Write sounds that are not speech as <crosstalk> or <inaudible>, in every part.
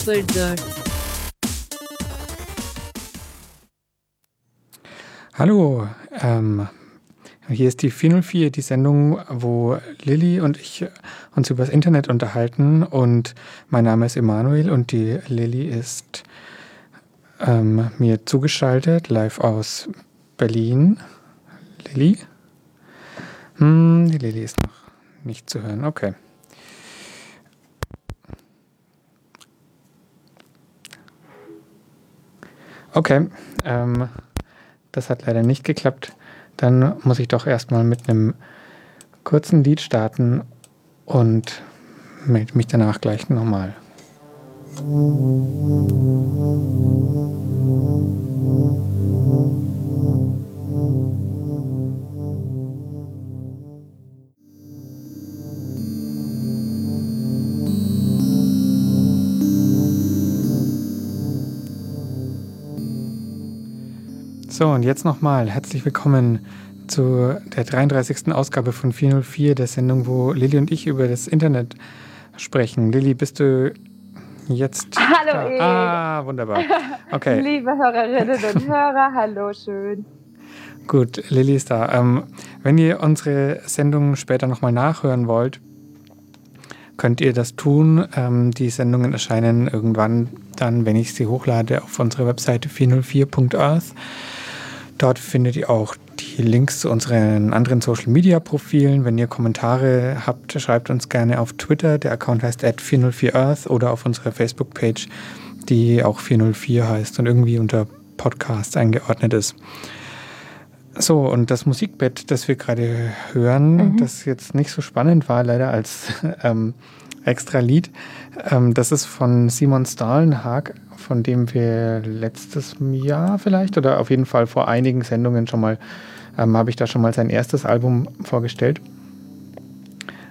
4,04 Hallo, ähm, hier ist die 404, die Sendung, wo Lilly und ich uns übers Internet unterhalten. Und mein Name ist Emanuel und die Lilly ist ähm, mir zugeschaltet, live aus Berlin. Lilly? Hm, die Lilly ist noch nicht zu hören. Okay. Okay, ähm, das hat leider nicht geklappt. Dann muss ich doch erstmal mit einem kurzen Lied starten und melde mich danach gleich nochmal. So, und jetzt nochmal herzlich willkommen zu der 33. Ausgabe von 404, der Sendung, wo Lilly und ich über das Internet sprechen. Lilly, bist du jetzt. <laughs> Hallo, da? Ah, wunderbar. Okay. <laughs> Liebe Hörerinnen und Hörer, hallo, schön. Gut, Lilly ist da. Ähm, wenn ihr unsere Sendung später nochmal nachhören wollt, könnt ihr das tun. Ähm, die Sendungen erscheinen irgendwann dann, wenn ich sie hochlade, auf unserer Webseite 404.earth. Dort findet ihr auch die Links zu unseren anderen Social Media Profilen. Wenn ihr Kommentare habt, schreibt uns gerne auf Twitter. Der Account heißt 404earth oder auf unserer Facebook-Page, die auch 404 heißt und irgendwie unter Podcast eingeordnet ist. So, und das Musikbett, das wir gerade hören, mhm. das jetzt nicht so spannend war, leider als <laughs> ähm, extra Lied, ähm, das ist von Simon Stahlenhag von dem wir letztes Jahr vielleicht oder auf jeden Fall vor einigen Sendungen schon mal, ähm, habe ich da schon mal sein erstes Album vorgestellt.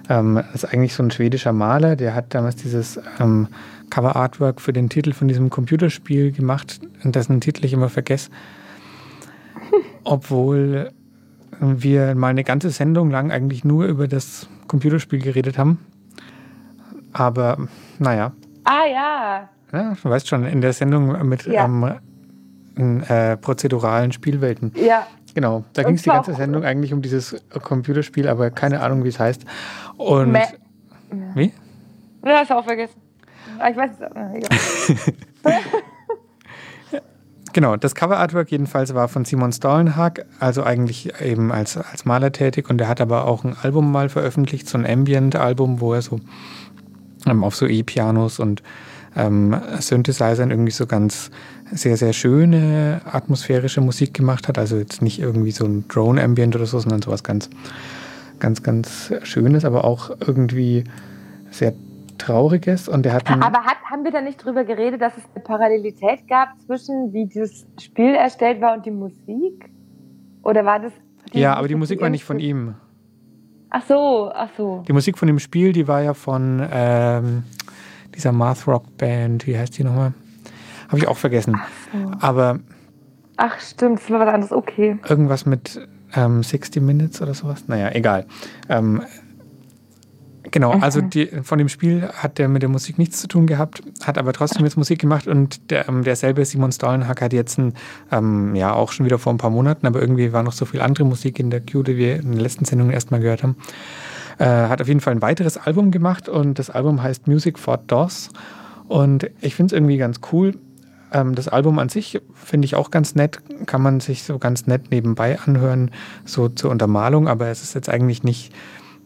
Ähm, das ist eigentlich so ein schwedischer Maler, der hat damals dieses ähm, Cover-Artwork für den Titel von diesem Computerspiel gemacht, dessen Titel ich immer vergesse. <laughs> Obwohl wir mal eine ganze Sendung lang eigentlich nur über das Computerspiel geredet haben. Aber naja. Ah ja, ja, du weißt schon, in der Sendung mit ja. ähm, äh, prozeduralen Spielwelten. Ja. Genau, da ging es die ganze Sendung eigentlich um dieses Computerspiel, aber keine Ahnung, wie es heißt. Und. Me wie? Du hast auch vergessen. Ah, ich weiß es <laughs> Genau, das Cover-Artwork jedenfalls war von Simon Stollenhag, also eigentlich eben als, als Maler tätig und er hat aber auch ein Album mal veröffentlicht, so ein Ambient-Album, wo er so ähm, auf so E-Pianos und ähm, Synthesizern irgendwie so ganz sehr, sehr schöne atmosphärische Musik gemacht hat. Also jetzt nicht irgendwie so ein Drone-Ambient oder so, sondern sowas ganz, ganz, ganz Schönes, aber auch irgendwie sehr Trauriges. Und er hat aber hat, haben wir da nicht drüber geredet, dass es eine Parallelität gab zwischen, wie dieses Spiel erstellt war und die Musik? Oder war das. Ja, aber die Musik war nicht von ihm. Ach so, ach so. Die Musik von dem Spiel, die war ja von ähm, dieser Math Rock Band, wie heißt die nochmal? Habe ich auch vergessen. Ach so. Aber. Ach, stimmt, das war was anderes, okay. Irgendwas mit ähm, 60 Minutes oder sowas? Naja, egal. Ähm, genau, also die, von dem Spiel hat der mit der Musik nichts zu tun gehabt, hat aber trotzdem jetzt Musik gemacht und der, ähm, derselbe Simon Stollenhack hat jetzt ein, ähm, ja auch schon wieder vor ein paar Monaten, aber irgendwie war noch so viel andere Musik in der Queue, die wir in den letzten Sendungen erstmal gehört haben. Äh, hat auf jeden Fall ein weiteres Album gemacht und das Album heißt Music for DOS. Und ich finde es irgendwie ganz cool. Ähm, das Album an sich finde ich auch ganz nett, kann man sich so ganz nett nebenbei anhören, so zur Untermalung, aber es ist jetzt eigentlich nicht,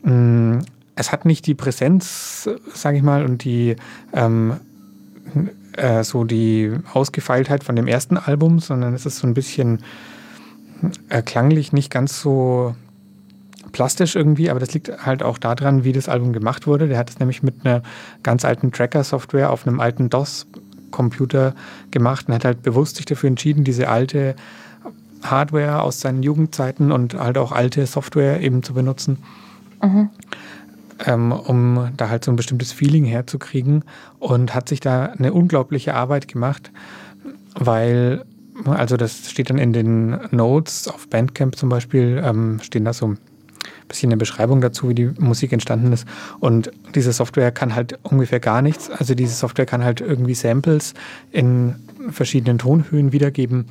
mm, es hat nicht die Präsenz, sage ich mal, und die ähm, äh, so die Ausgefeiltheit von dem ersten Album, sondern es ist so ein bisschen äh, klanglich nicht ganz so plastisch irgendwie, aber das liegt halt auch daran, wie das Album gemacht wurde. Der hat es nämlich mit einer ganz alten Tracker-Software auf einem alten DOS-Computer gemacht und hat halt bewusst sich dafür entschieden, diese alte Hardware aus seinen Jugendzeiten und halt auch alte Software eben zu benutzen, mhm. Ähm, um da halt so ein bestimmtes Feeling herzukriegen und hat sich da eine unglaubliche Arbeit gemacht, weil, also das steht dann in den Notes auf Bandcamp zum Beispiel, ähm, stehen da so ein bisschen eine Beschreibung dazu, wie die Musik entstanden ist. Und diese Software kann halt ungefähr gar nichts. Also diese Software kann halt irgendwie Samples in verschiedenen Tonhöhen wiedergeben.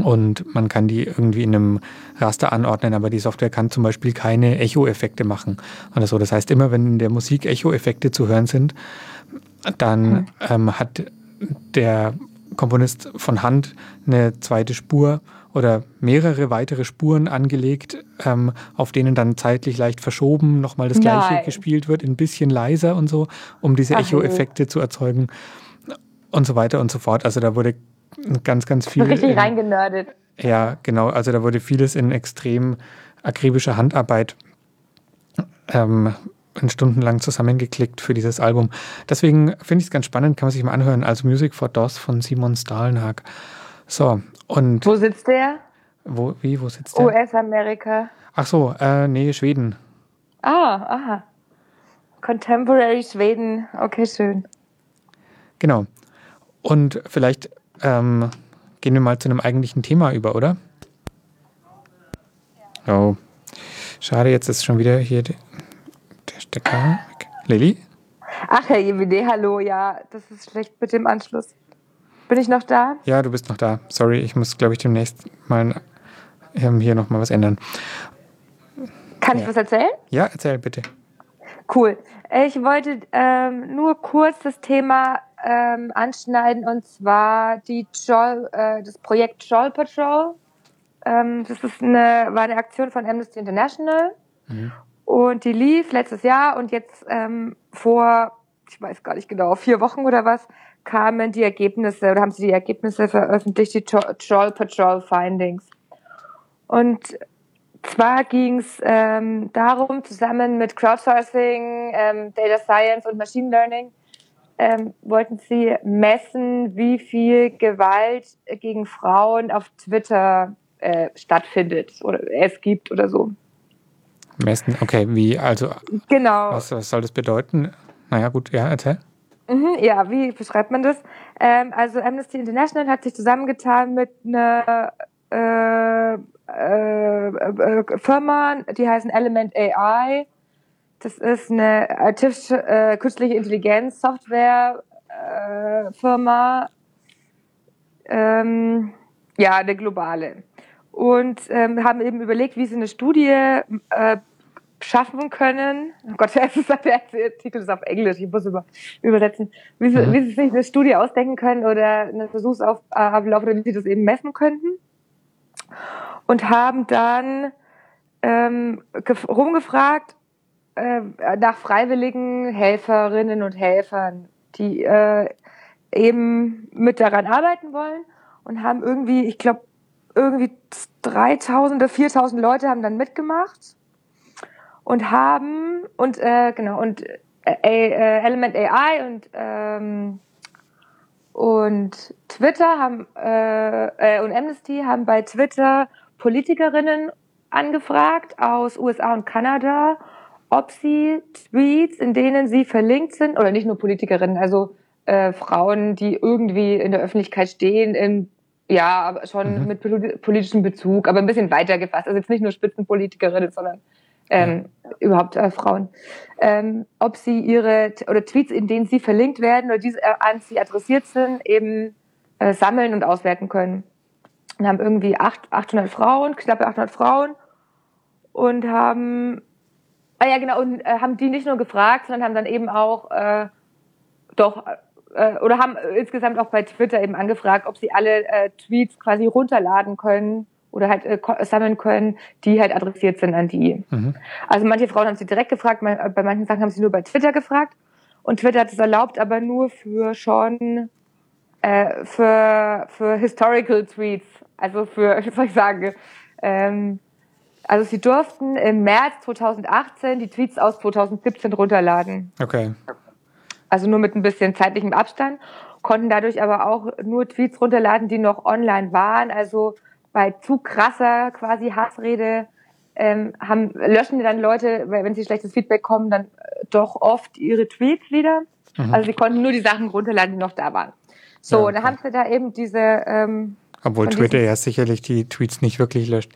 Und man kann die irgendwie in einem Raster anordnen, aber die Software kann zum Beispiel keine Echo-Effekte machen oder so. Das heißt, immer wenn in der Musik Echo-Effekte zu hören sind, dann mhm. ähm, hat der Komponist von Hand eine zweite Spur oder mehrere weitere Spuren angelegt, ähm, auf denen dann zeitlich leicht verschoben nochmal das gleiche Nein. gespielt wird, ein bisschen leiser und so, um diese Echo-Effekte zu erzeugen und so weiter und so fort. Also da wurde ganz, ganz viel. Richtig in, reingenördet. Ja, genau. Also da wurde vieles in extrem akribischer Handarbeit ähm, stundenlang zusammengeklickt für dieses Album. Deswegen finde ich es ganz spannend, kann man sich mal anhören. Also Music for DOS von Simon Stalenhag. So, und. Wo sitzt der? Wo, wie, wo sitzt der? US-Amerika. Ach so, äh, nee, Schweden. Ah, aha. Contemporary Schweden. Okay, schön. Genau. Und vielleicht ähm, gehen wir mal zu einem eigentlichen Thema über, oder? Oh. Schade, jetzt ist schon wieder hier der Stecker. Lilly? Ach, Herr JWD, hallo. Ja, das ist schlecht mit dem Anschluss. Bin ich noch da? Ja, du bist noch da. Sorry, ich muss, glaube ich, demnächst mal ähm, hier nochmal was ändern. Kann ja. ich was erzählen? Ja, erzähl bitte. Cool. Ich wollte ähm, nur kurz das Thema ähm, anschneiden und zwar die Joel, äh, das Projekt Joel Patrol. Ähm, das ist eine, war eine Aktion von Amnesty International mhm. und die lief letztes Jahr und jetzt ähm, vor, ich weiß gar nicht genau, vier Wochen oder was, kamen die Ergebnisse oder haben sie die Ergebnisse veröffentlicht, die Troll Patrol Findings. Und zwar ging es ähm, darum, zusammen mit Crowdsourcing, ähm, Data Science und Machine Learning, ähm, wollten sie messen, wie viel Gewalt gegen Frauen auf Twitter äh, stattfindet oder es gibt oder so. Messen, okay, wie, also. Genau. Was, was soll das bedeuten? Naja, gut, ja, erzähl. Mhm, ja, wie beschreibt man das? Ähm, also Amnesty International hat sich zusammengetan mit einer äh, äh, äh, Firma, die heißen Element AI. Das ist eine artificial, äh, künstliche Intelligenz Software äh, Firma. Ähm, ja, eine globale. Und ähm, haben eben überlegt, wie sie eine Studie äh, schaffen können. Oh Gott, <laughs> der Artikel ist auf Englisch, ich muss über, übersetzen. Wie sie, mhm. wie sie sich eine Studie ausdenken können oder einen Versuchsablauf oder wie sie das eben messen könnten. Und haben dann ähm, rumgefragt äh, nach freiwilligen Helferinnen und Helfern, die äh, eben mit daran arbeiten wollen und haben irgendwie, ich glaube, irgendwie 3000 oder 4000 Leute haben dann mitgemacht und haben und äh, genau und äh, äh, Element AI und ähm, und Twitter haben äh, äh, und Amnesty haben bei Twitter Politikerinnen angefragt aus USA und Kanada, ob sie Tweets, in denen sie verlinkt sind, oder nicht nur Politikerinnen, also äh, Frauen, die irgendwie in der Öffentlichkeit stehen, im, ja, aber schon mhm. mit politischem Bezug, aber ein bisschen weiter gefasst. Also jetzt nicht nur Spitzenpolitikerinnen, sondern ähm, überhaupt äh, Frauen, ähm, ob sie ihre oder Tweets, in denen sie verlinkt werden oder diese äh, an sie adressiert sind, eben äh, sammeln und auswerten können. Und haben irgendwie acht, 800 Frauen, knappe 800 Frauen und haben, ah ja genau, und äh, haben die nicht nur gefragt, sondern haben dann eben auch äh, doch äh, oder haben insgesamt auch bei Twitter eben angefragt, ob sie alle äh, Tweets quasi runterladen können oder halt äh, sammeln können, die halt adressiert sind an die. Mhm. Also manche Frauen haben sie direkt gefragt, äh, bei manchen Sachen haben sie nur bei Twitter gefragt und Twitter hat es erlaubt, aber nur für schon äh, für für historical Tweets, also für, wie <laughs> soll ich sagen, ähm, also sie durften im März 2018 die Tweets aus 2017 runterladen. Okay. Also nur mit ein bisschen zeitlichem Abstand, konnten dadurch aber auch nur Tweets runterladen, die noch online waren. Also bei zu krasser quasi Hassrede ähm, haben, löschen dann Leute, wenn sie schlechtes Feedback kommen, dann äh, doch oft ihre Tweets wieder. Mhm. Also sie konnten nur die Sachen runterladen, die noch da waren. So, ja, okay. dann haben sie da eben diese. Ähm, Obwohl Twitter ja sicherlich die Tweets nicht wirklich löscht.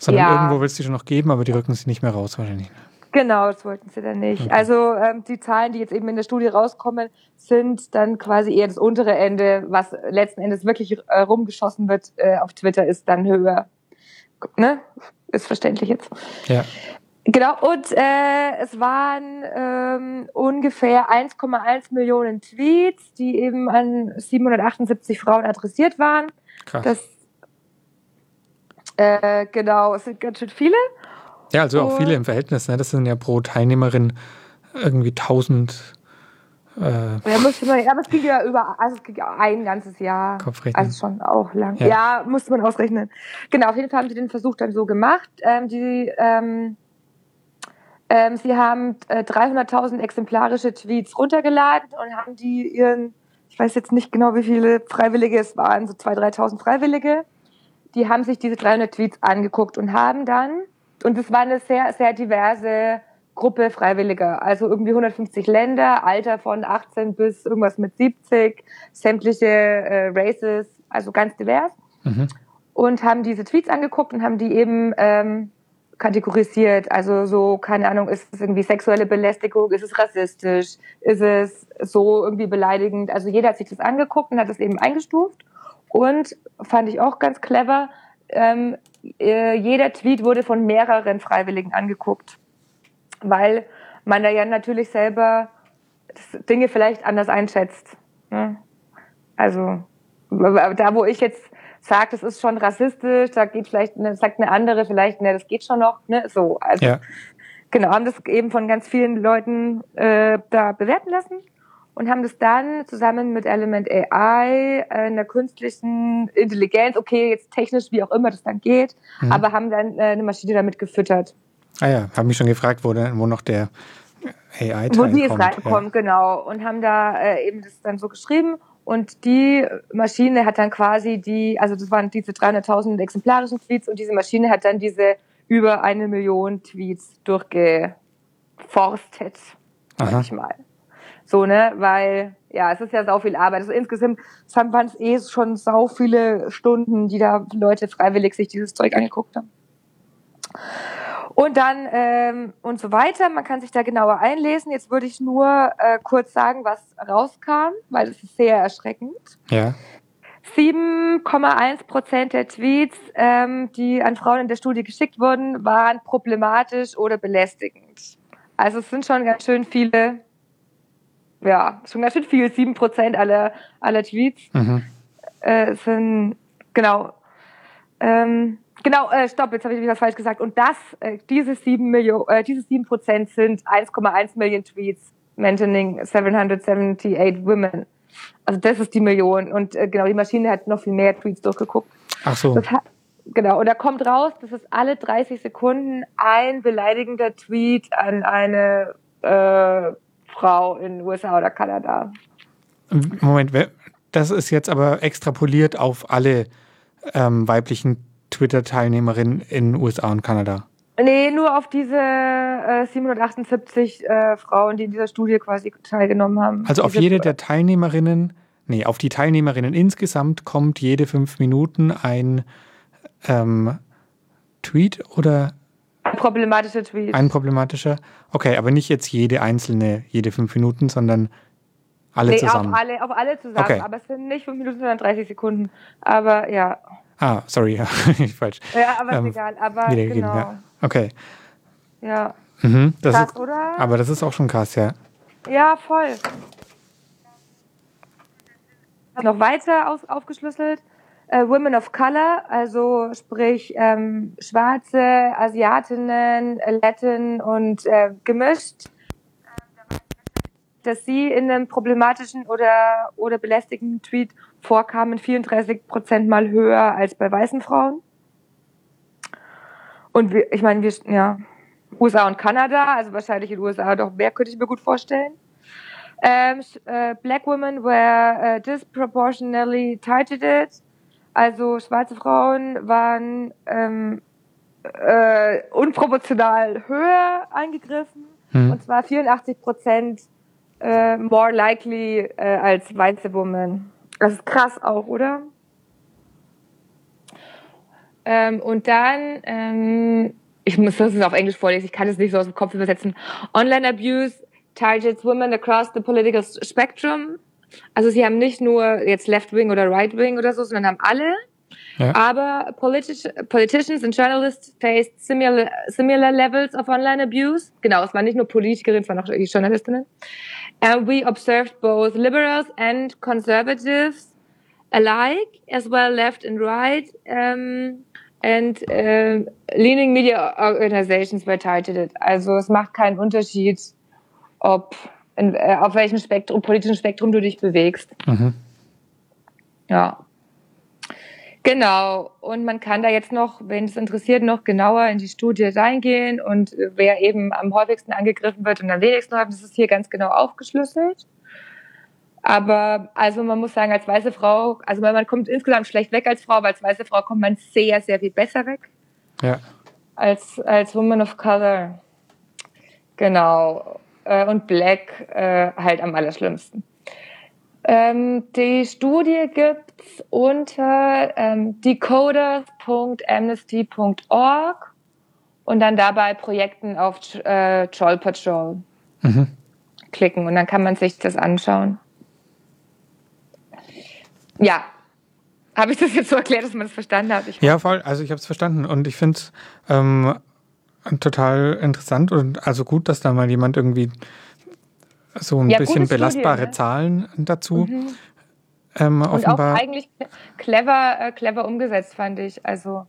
Sondern ja. irgendwo es die schon noch geben, aber die rücken sie nicht mehr raus wahrscheinlich. Genau, das wollten sie dann nicht. Okay. Also ähm, die Zahlen, die jetzt eben in der Studie rauskommen, sind dann quasi eher das untere Ende, was letzten Endes wirklich äh, rumgeschossen wird äh, auf Twitter, ist dann höher. Ne? Ist verständlich jetzt. Ja. Genau, und äh, es waren ähm, ungefähr 1,1 Millionen Tweets, die eben an 778 Frauen adressiert waren. Krass. Das, äh, genau, es sind ganz schön viele. Ja, also auch viele im Verhältnis. Ne? Das sind ja pro Teilnehmerin irgendwie 1000. Äh, ja, musste man, aber es ging ja über, also es ging ja ein ganzes Jahr. Kopfrechnen. Also schon auch lang. Ja. ja. musste man ausrechnen. Genau, auf jeden Fall haben sie den Versuch dann so gemacht. Ähm, die, ähm, ähm, sie haben äh, 300.000 exemplarische Tweets runtergeladen und haben die ihren, ich weiß jetzt nicht genau, wie viele Freiwillige es waren, so 2.000, 3.000 Freiwillige. Die haben sich diese 300 Tweets angeguckt und haben dann und es war eine sehr, sehr diverse Gruppe Freiwilliger. Also irgendwie 150 Länder, Alter von 18 bis irgendwas mit 70, sämtliche äh, Races, also ganz divers. Mhm. Und haben diese Tweets angeguckt und haben die eben ähm, kategorisiert. Also so, keine Ahnung, ist es irgendwie sexuelle Belästigung, ist es rassistisch, ist es so irgendwie beleidigend. Also jeder hat sich das angeguckt und hat es eben eingestuft. Und fand ich auch ganz clever, ähm, äh, jeder Tweet wurde von mehreren Freiwilligen angeguckt, weil man da ja natürlich selber Dinge vielleicht anders einschätzt. Ne? Also da, wo ich jetzt sage, das ist schon rassistisch, da geht vielleicht, eine, sagt eine andere vielleicht, ne, das geht schon noch, ne, so. Also ja. genau, haben das eben von ganz vielen Leuten äh, da bewerten lassen und haben das dann zusammen mit Element AI, äh, einer künstlichen Intelligenz, okay, jetzt technisch, wie auch immer das dann geht, mhm. aber haben dann äh, eine Maschine damit gefüttert. Ah ja, haben mich schon gefragt, wo, wo noch der AI-Teil Wo die jetzt reinkommt, ja. genau. Und haben da äh, eben das dann so geschrieben. Und die Maschine hat dann quasi die, also das waren diese 300.000 exemplarischen Tweets und diese Maschine hat dann diese über eine Million Tweets durchgeforstet, sag ich mal. So, ne, weil, ja, es ist ja sau viel Arbeit. Also insgesamt waren es eh schon sau viele Stunden, die da Leute freiwillig sich dieses Zeug angeguckt haben. Und dann ähm, und so weiter. Man kann sich da genauer einlesen. Jetzt würde ich nur äh, kurz sagen, was rauskam, weil es ist sehr erschreckend. Ja. 7,1 Prozent der Tweets, ähm, die an Frauen in der Studie geschickt wurden, waren problematisch oder belästigend. Also es sind schon ganz schön viele ja, schon ganz schön viel, 7% aller, aller Tweets mhm. äh, sind, genau, ähm, genau, äh, stopp, jetzt habe ich was falsch gesagt. Und das, äh, diese 7 Millionen, äh, diese 7% sind 1,1 Millionen Tweets mentioning 778 women. Also das ist die Million. Und äh, genau, die Maschine hat noch viel mehr Tweets durchgeguckt. Ach so. Hat, genau, und da kommt raus, dass es alle 30 Sekunden ein beleidigender Tweet an eine äh, Frau in den USA oder Kanada. Moment, das ist jetzt aber extrapoliert auf alle ähm, weiblichen Twitter-Teilnehmerinnen in den USA und Kanada. Nee, nur auf diese äh, 778 äh, Frauen, die in dieser Studie quasi teilgenommen haben. Also auf jede der Teilnehmerinnen, nee, auf die Teilnehmerinnen insgesamt kommt jede fünf Minuten ein ähm, Tweet oder ein problematischer Tweet. Ein problematischer? Okay, aber nicht jetzt jede einzelne, jede fünf Minuten, sondern alle nee, zusammen. Auf alle, auf alle zusammen, okay. aber es sind nicht fünf Minuten, sondern 30 Sekunden. Aber ja. Ah, sorry, <laughs> falsch. Ja, aber ähm, ist egal. Aber genau. Ja. Okay. Ja. Mhm, das krass, ist, oder? Aber das ist auch schon krass, ja. Ja, voll. Noch weiter aus, aufgeschlüsselt äh, Women of Color, also sprich ähm, schwarze Asiatinnen, Latin und äh, gemischt, dass sie in einem problematischen oder, oder belästigenden Tweet vorkamen 34 Prozent mal höher als bei weißen Frauen. Und wir, ich meine, wir, ja, USA und Kanada, also wahrscheinlich in den USA doch mehr, könnte ich mir gut vorstellen. Um, uh, black women were uh, disproportionately targeted Also schwarze Frauen waren ähm, äh, unproportional höher angegriffen. Hm. Und zwar 84 Prozent äh, more likely äh, als weiße Women. Das ist krass auch, oder? Ähm, und dann, ähm, ich muss das auf Englisch vorlesen, ich kann es nicht so aus dem Kopf übersetzen. Online Abuse targets women across the political spectrum. Also sie haben nicht nur jetzt Left Wing oder Right Wing oder so, sondern haben alle. Ja. Aber politisch, politicians and journalists faced similar, similar levels of online abuse. Genau, es waren nicht nur Politikerinnen, es waren auch Journalistinnen. And we observed both liberals and conservatives alike, as well left and right. Um, and uh, leaning media organizations were targeted. Also es macht keinen Unterschied, ob in, äh, auf welchem Spektrum, politischen Spektrum du dich bewegst. Mhm. Ja. Genau. Und man kann da jetzt noch, wenn es interessiert, noch genauer in die Studie reingehen und äh, wer eben am häufigsten angegriffen wird und am wenigsten haben, das ist hier ganz genau aufgeschlüsselt. Aber also man muss sagen, als weiße Frau, also man kommt insgesamt schlecht weg als Frau, aber als weiße Frau kommt man sehr, sehr viel besser weg Ja. als, als Woman of Color. Genau. Äh, Und Black äh, halt am allerschlimmsten. Ähm, die Studie gibt's unter ähm, decoders.amnesty.org und dann dabei Projekten auf äh, Troll Patrol Mhm. klicken und dann kann man sich das anschauen. Ja. Habe ich das jetzt so erklärt, dass man das verstanden hat? Ich Ja, voll. Also ich habe es verstanden und ich finde es ähm, total interessant und also gut, dass da mal jemand irgendwie so ein Ja, bisschen gute Studie, belastbare ne? Zahlen dazu Mhm. ähm, Und auch eigentlich clever, äh, clever umgesetzt, fand ich. Also,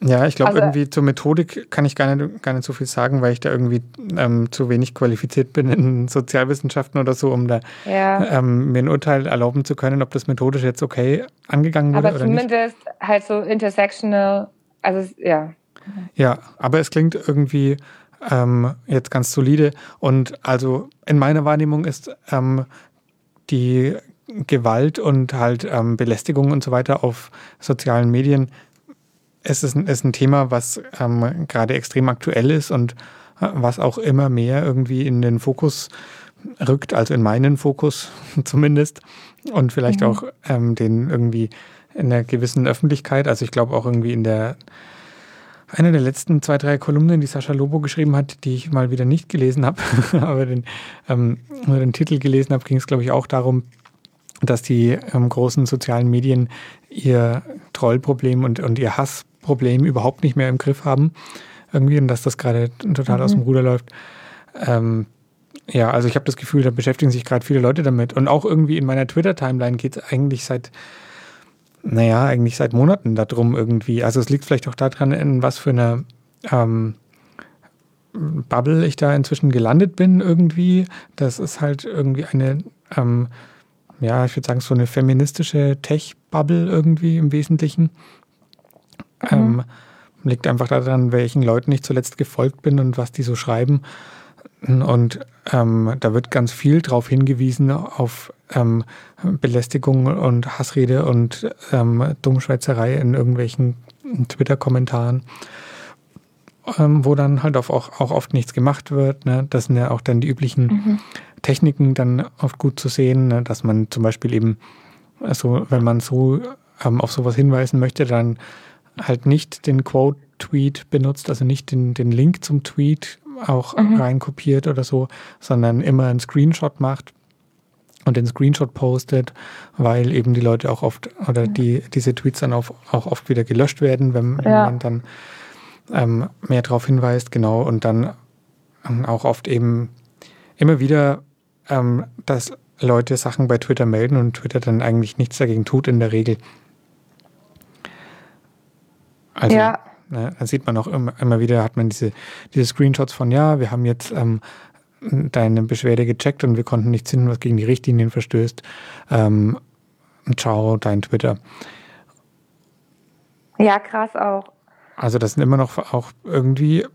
Ja, ich glaube, Also- irgendwie zur Methodik kann ich gar nicht, gar nicht so viel sagen, weil ich da irgendwie ähm, zu wenig qualifiziert bin in Sozialwissenschaften oder so, um da ja. ähm, mir ein Urteil erlauben zu können, ob das methodisch jetzt okay angegangen wurde Aber oder nicht. zumindest halt so intersectional, also ja. Ja, aber es klingt irgendwie ähm, jetzt ganz solide. Und also in meiner Wahrnehmung ist ähm, die Gewalt und halt ähm, Belästigung und so weiter auf sozialen Medien es ist, ein, ist ein Thema, was ähm, gerade extrem aktuell ist und äh, was auch immer mehr irgendwie in den Fokus rückt, also in meinen Fokus <laughs> zumindest. Und vielleicht Mhm. auch ähm, den irgendwie in einer gewissen Öffentlichkeit. Also ich glaube auch irgendwie in der eine der letzten zwei, drei Kolumnen, die Sascha Lobo geschrieben hat, die ich mal wieder nicht gelesen habe, <laughs> aber den, ähm, nur den Titel gelesen habe, ging es, glaube ich, auch darum, dass die ähm, großen sozialen Medien ihr Trollproblem und, und ihr Hassproblem überhaupt nicht mehr im Griff haben. Irgendwie, und dass das gerade total aus dem Ruder läuft. Ähm, ja, also ich habe das Gefühl, da beschäftigen sich gerade viele Leute damit. Und auch irgendwie in meiner Twitter-Timeline geht es eigentlich seit, naja, eigentlich seit Monaten darum irgendwie. Also es liegt vielleicht auch daran, in was für einer ähm, Bubble ich da inzwischen gelandet bin irgendwie. Das ist halt irgendwie eine, ähm, ja, ich würde sagen, so eine feministische Tech-Bubble irgendwie im Wesentlichen. Ähm, liegt einfach daran, welchen Leuten ich zuletzt gefolgt bin und was die so schreiben. Und ähm, da wird ganz viel drauf hingewiesen auf ähm, Belästigung und Hassrede und ähm, Dummschwätzerei in irgendwelchen Twitter-Kommentaren, ähm, wo dann halt auch, auch, oft nichts gemacht wird. Ne? Das sind ja auch dann die üblichen Techniken dann oft gut zu sehen, ne? dass man zum Beispiel eben, also wenn man so ähm, auf sowas hinweisen möchte, dann halt nicht den Quote-Tweet benutzt, also nicht den, den Link zum Tweet auch reinkopiert oder so, sondern immer einen Screenshot macht und den Screenshot postet, weil eben die Leute auch oft oder die diese Tweets dann auch, auch oft wieder gelöscht werden, wenn, Ja. man dann ähm, mehr darauf hinweist, genau, und dann ähm, auch oft eben immer wieder, ähm, dass Leute Sachen bei Twitter melden und Twitter dann eigentlich nichts dagegen tut in der Regel. Also, Ja. ne, da sieht man auch immer, immer wieder, hat man diese, diese Screenshots von, ja, wir haben jetzt ähm, deine Beschwerde gecheckt und wir konnten nichts finden, was gegen die Richtlinien verstößt. Ähm, ciao, dein Twitter. Ja, krass auch. Also das sind immer noch auch irgendwie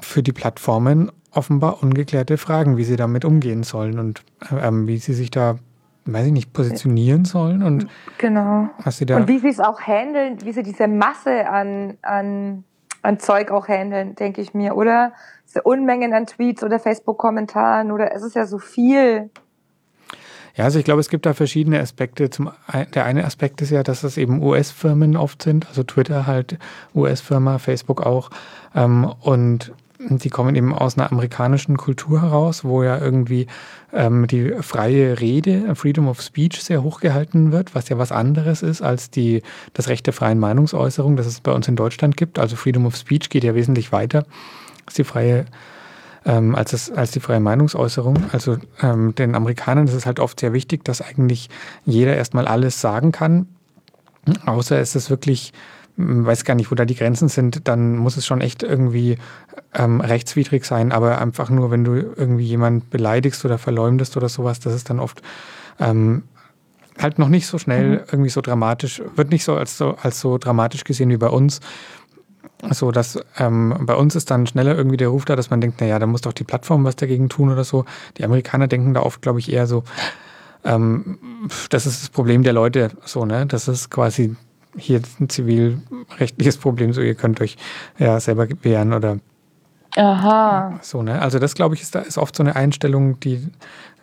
für die Plattformen offenbar ungeklärte Fragen, wie sie damit umgehen sollen und ähm, wie sie sich da weiß ich nicht, positionieren sollen und Genau. was sie da. Und wie sie es auch handeln, wie sie diese Masse an, an, an Zeug auch handeln, denke ich mir, oder? Diese Unmengen an Tweets oder Facebook-Kommentaren oder es ist ja so viel. Ja, also ich glaube, es gibt da verschiedene Aspekte. Zum der eine Aspekt ist ja, dass es eben US-Firmen oft sind, also Twitter halt US-Firma, Facebook auch. Ähm, und die kommen eben aus einer amerikanischen Kultur heraus, wo ja irgendwie ähm, die freie Rede, Freedom of Speech, sehr hochgehalten wird, was ja was anderes ist als die, das Recht der freien Meinungsäußerung, das es bei uns in Deutschland gibt. Also Freedom of Speech geht ja wesentlich weiter als die freie ähm, als, es, als die freie Meinungsäußerung. Also ähm, den Amerikanern ist es halt oft sehr wichtig, dass eigentlich jeder erstmal alles sagen kann. Außer es ist wirklich, weiß gar nicht, wo da die Grenzen sind, dann muss es schon echt irgendwie ähm, rechtswidrig sein. Aber einfach nur, wenn du irgendwie jemand beleidigst oder verleumdest oder sowas, das ist dann oft ähm, halt noch nicht so schnell mhm. irgendwie so dramatisch, wird nicht so als, so als so dramatisch gesehen wie bei uns so dass ähm, bei uns ist dann schneller irgendwie der Ruf da, dass man denkt, naja, da muss doch die Plattform was dagegen tun oder so. Die Amerikaner denken da oft, glaube ich, eher so, ähm, das ist das Problem der Leute, so, ne? Das ist quasi hier ein zivilrechtliches Problem, so ihr könnt euch ja selber wehren oder Aha. so, ne? Also das, glaube ich, ist da ist oft so eine Einstellung, die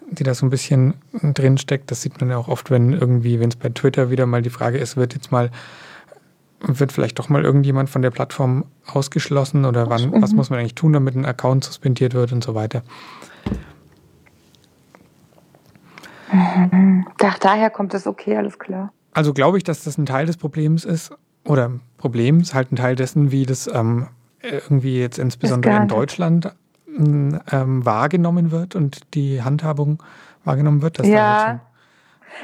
die da so ein bisschen drin steckt. Das sieht man ja auch oft, wenn irgendwie, wenn es bei Twitter wieder mal die Frage ist, wird jetzt mal wird vielleicht doch mal irgendjemand von der Plattform ausgeschlossen oder wann, mhm. was muss man eigentlich tun, damit ein Account suspendiert wird und so weiter. Mhm. Ach, daher kommt es okay, alles klar. Also glaube ich, dass das ein Teil des Problems ist oder Problems, halt ein Teil dessen, wie das ähm, irgendwie jetzt insbesondere in Deutschland ähm, wahrgenommen wird und die Handhabung wahrgenommen wird. Dass ja. Da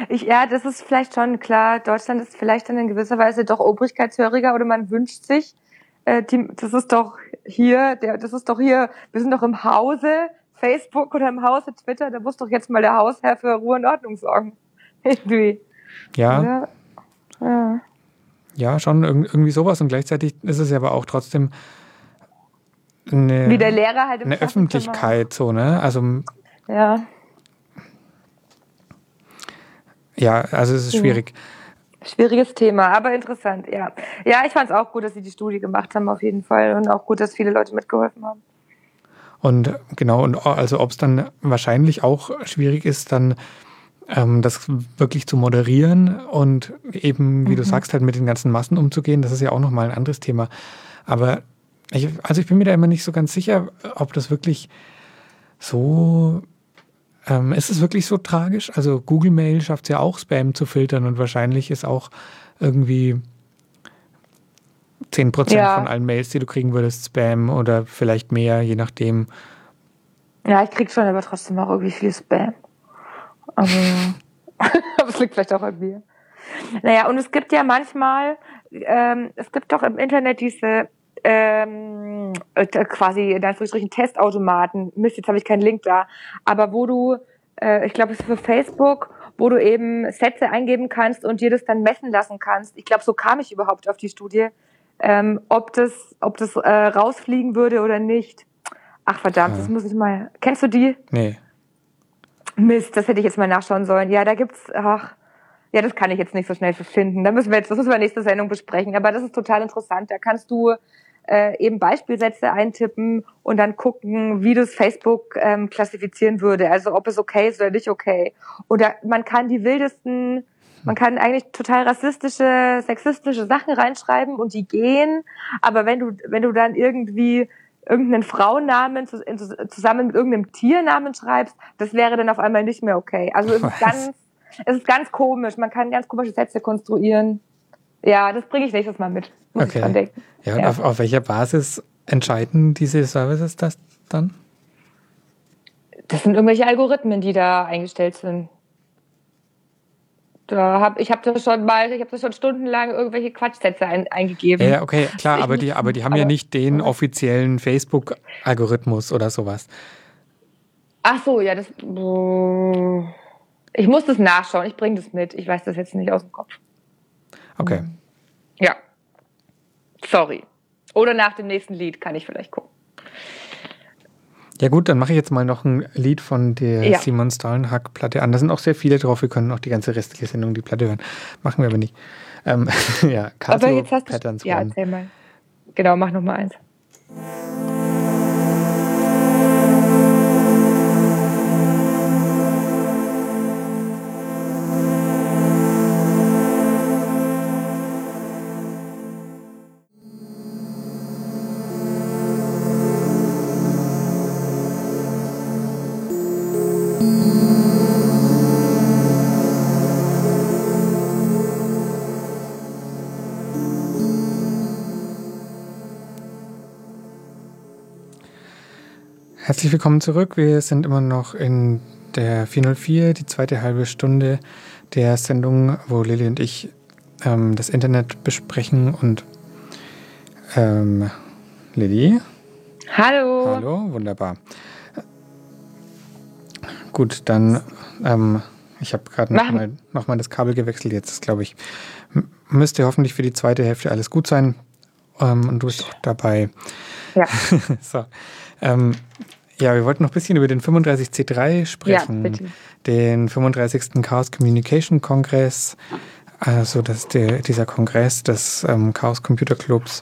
ich, ja, das ist vielleicht schon klar. Deutschland ist vielleicht dann in gewisser Weise doch obrigkeitshöriger oder man wünscht sich, äh, die, das ist doch hier, der, das ist doch hier, wir sind doch im Hause Facebook oder im Hause Twitter, da muss doch jetzt mal der Hausherr für Ruhe und Ordnung sorgen. Irgendwie. Ja. Oder? Ja. Ja, schon irgendwie sowas und gleichzeitig ist es ja aber auch trotzdem eine, Wie der Lehrer halt eine Öffentlichkeit, so, ne? Also ja. Ja, also es ist schwierig. Schwieriges Thema, aber interessant, ja. Ja, ich fand es auch gut, dass sie die Studie gemacht haben, auf jeden Fall. Und auch gut, dass viele Leute mitgeholfen haben. Und genau, und also ob es dann wahrscheinlich auch schwierig ist, dann ähm, das wirklich zu moderieren und eben, wie mhm. du sagst, halt mit den ganzen Massen umzugehen, das ist ja auch nochmal ein anderes Thema. Aber ich, also ich bin mir da immer nicht so ganz sicher, ob das wirklich so ähm, ist es wirklich so tragisch? Also Google Mail schafft es ja auch, Spam zu filtern und wahrscheinlich ist auch irgendwie 10% ja. von allen Mails, die du kriegen würdest, Spam oder vielleicht mehr, je nachdem. Ja, ich krieg schon aber trotzdem auch irgendwie viel Spam. Also, <laughs> aber es liegt vielleicht auch an mir. Naja, und es gibt ja manchmal, ähm, es gibt doch im Internet diese ähm, äh, quasi in Anführungsstrichen Testautomaten. Mist, jetzt habe ich keinen Link da. Aber wo du, äh, ich glaube, es ist für Facebook, wo du eben Sätze eingeben kannst und dir das dann messen lassen kannst. Ich glaube, so kam ich überhaupt auf die Studie, ähm, ob das, ob das äh, rausfliegen würde oder nicht. Ach verdammt, ja. das muss ich mal. Kennst du die? Nee. Mist, das hätte ich jetzt mal nachschauen sollen. Ja, da gibt's, ach, ja, das kann ich jetzt nicht so schnell finden. Da müssen wir jetzt, das müssen wir nächste Sendung besprechen. Aber das ist total interessant. Da kannst du äh, eben Beispielsätze eintippen und dann gucken, wie das Facebook ähm, klassifizieren würde. Also ob es okay ist oder nicht okay. Oder man kann die wildesten, man kann eigentlich total rassistische, sexistische Sachen reinschreiben und die gehen. Aber wenn du, wenn du dann irgendwie irgendeinen Frauennamen zusammen mit irgendeinem Tiernamen schreibst, das wäre dann auf einmal nicht mehr okay. Also es ist <laughs> ganz, es ist ganz komisch. Man kann ganz komische Sätze konstruieren. Ja, das bringe ich nächstes Mal mit. Muss okay. ich dran denken. Ja, und ja. Auf, auf welcher Basis entscheiden diese Services das dann? Das sind irgendwelche Algorithmen, die da eingestellt sind. Da hab, ich habe das schon mal, ich habe das schon stundenlang irgendwelche Quatschsätze ein, eingegeben. Ja, okay, klar, aber die, aber die haben aber, ja nicht den offiziellen Facebook-Algorithmus oder sowas. Ach so, ja, das. Ich muss das nachschauen, ich bringe das mit. Ich weiß das jetzt nicht aus dem Kopf. Okay. Ja. Sorry. Oder nach dem nächsten Lied kann ich vielleicht gucken. Ja gut, dann mache ich jetzt mal noch ein Lied von der Ja. Simon Stalenhack-Platte an. Da sind auch sehr viele drauf. Wir können auch die ganze restliche Sendung die Platte hören. Machen wir aber nicht. Ähm, <laughs> ja, Aber Casio jetzt hast du. Patterns Ja, One. erzähl mal. Genau, mach noch mal eins. Herzlich willkommen zurück. Wir sind immer noch in der 404, die zweite halbe Stunde der Sendung, wo Lilly und ich ähm, das Internet besprechen. Und ähm, Lilly, Hallo. hallo, wunderbar. Gut, dann, ähm, ich habe gerade nochmal noch mal das Kabel gewechselt. Jetzt ist, glaube ich, müsste hoffentlich für die zweite Hälfte alles gut sein. Ähm, und du bist auch dabei. Ja. <laughs> so. Ähm, ja, wir wollten noch ein bisschen über den 35C3 sprechen. Ja, bitte. Den 35. Chaos Communication Kongress. Also das der, dieser Kongress des ähm, Chaos Computer Clubs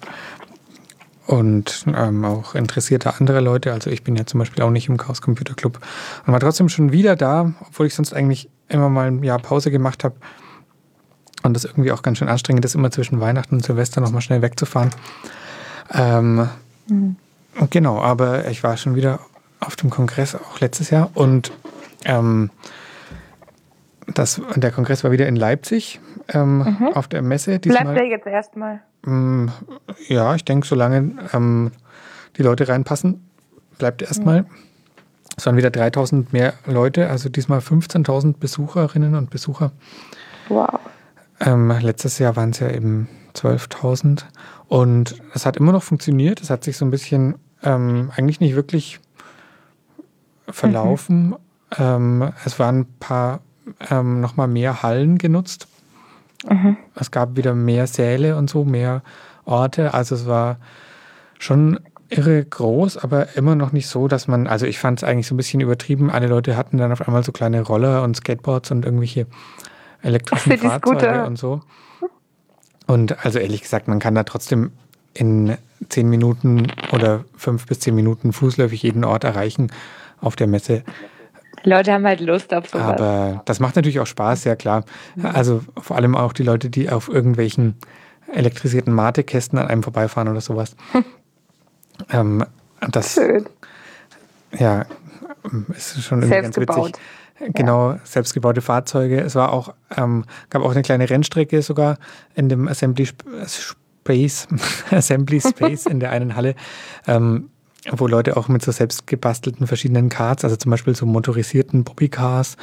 und ähm, auch interessierte andere Leute. Also ich bin ja zum Beispiel auch nicht im Chaos Computer Club und war trotzdem schon wieder da, obwohl ich sonst eigentlich immer mal ein Jahr Pause gemacht habe. Und das irgendwie auch ganz schön anstrengend ist, immer zwischen Weihnachten und Silvester nochmal schnell wegzufahren. Ähm, Genau, aber ich war schon wieder auf dem Kongress auch letztes Jahr und ähm, das, der Kongress war wieder in Leipzig ähm, auf der Messe. Bleibt Diesmal, der jetzt erstmal. Mm, ja, ich denke, solange ähm, die Leute reinpassen, bleibt erstmal. Es waren wieder 3000 mehr Leute, also diesmal 15.000 Besucherinnen und Besucher. Wow. Ähm, letztes Jahr waren es ja eben 12.000 und es hat immer noch funktioniert. Es hat sich so ein bisschen ähm, eigentlich nicht wirklich verlaufen. Ähm, es waren ein paar ähm, nochmal mehr Hallen genutzt. Es gab wieder mehr Säle und so, mehr Orte. Also es war schon irre groß, aber immer noch nicht so, dass man, also ich fand es eigentlich so ein bisschen übertrieben. Alle Leute hatten dann auf einmal so kleine Roller und Skateboards und irgendwelche elektrischen Ach, Fahrzeuge und so. Und also ehrlich gesagt, man kann da trotzdem in zehn Minuten oder fünf bis zehn Minuten fußläufig jeden Ort erreichen auf der Messe. Leute haben halt Lust auf sowas. Aber das macht natürlich auch Spaß, ja klar. Also vor allem auch die Leute, die auf irgendwelchen elektrisierten Mate-Kästen an einem vorbeifahren oder sowas. <laughs> ähm, das Schön. ja, ist schon irgendwie ganz witzig. Genau, selbstgebaute Fahrzeuge. Es war auch, ähm, gab auch eine kleine Rennstrecke sogar in dem Assembly Sp- Space, <laughs> Assembly Space in der einen Halle, ähm, wo Leute auch mit so selbstgebastelten verschiedenen Karts, also zum Beispiel so motorisierten Bobbycars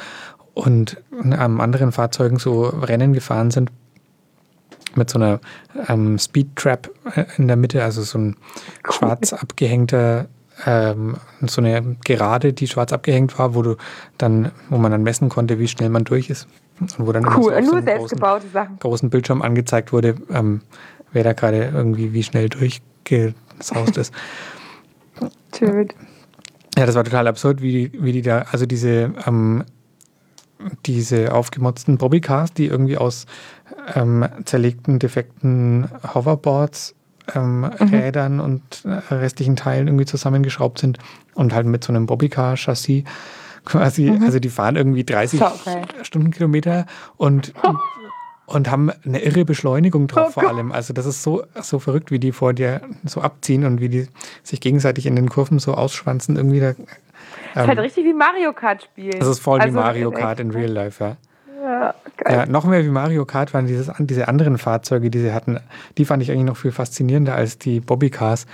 und ähm, anderen Fahrzeugen so Rennen gefahren sind mit so einer ähm, Speed Trap äh, in der Mitte, also so ein schwarz abgehängter, ähm, so eine Gerade, die schwarz abgehängt war, wo du dann, wo man dann messen konnte, wie schnell man durch ist und wo dann immer so Cool. auf so Nur einem großen, selbstgebaute Sachen. großen Bildschirm angezeigt wurde, ähm, wer da gerade irgendwie wie schnell durchgesaust ist. <laughs> Schön. Ja, das war total absurd, wie, wie die da, also diese, ähm, diese aufgemotzten Bobbycars, die irgendwie aus ähm, zerlegten, defekten Hoverboards, ähm, Rädern und äh, restlichen Teilen irgendwie zusammengeschraubt sind und halt mit so einem Bobbycar-Chassis quasi, also die fahren irgendwie 30 Saugeil. Stundenkilometer und, <laughs> und haben eine irre Beschleunigung drauf Oh vor allem. Also das ist so, so verrückt, wie die vor dir so abziehen und wie die sich gegenseitig in den Kurven so ausschwanzen. Irgendwie da, Das ist halt ähm, richtig wie Mario Kart spielen. das ist voll wie Also, Mario echt, Kart in Real Life, ja. Ja, geil. Ja, noch mehr wie Mario Kart waren dieses, diese anderen Fahrzeuge, die sie hatten. Die fand ich eigentlich noch viel faszinierender als die Bobbycars.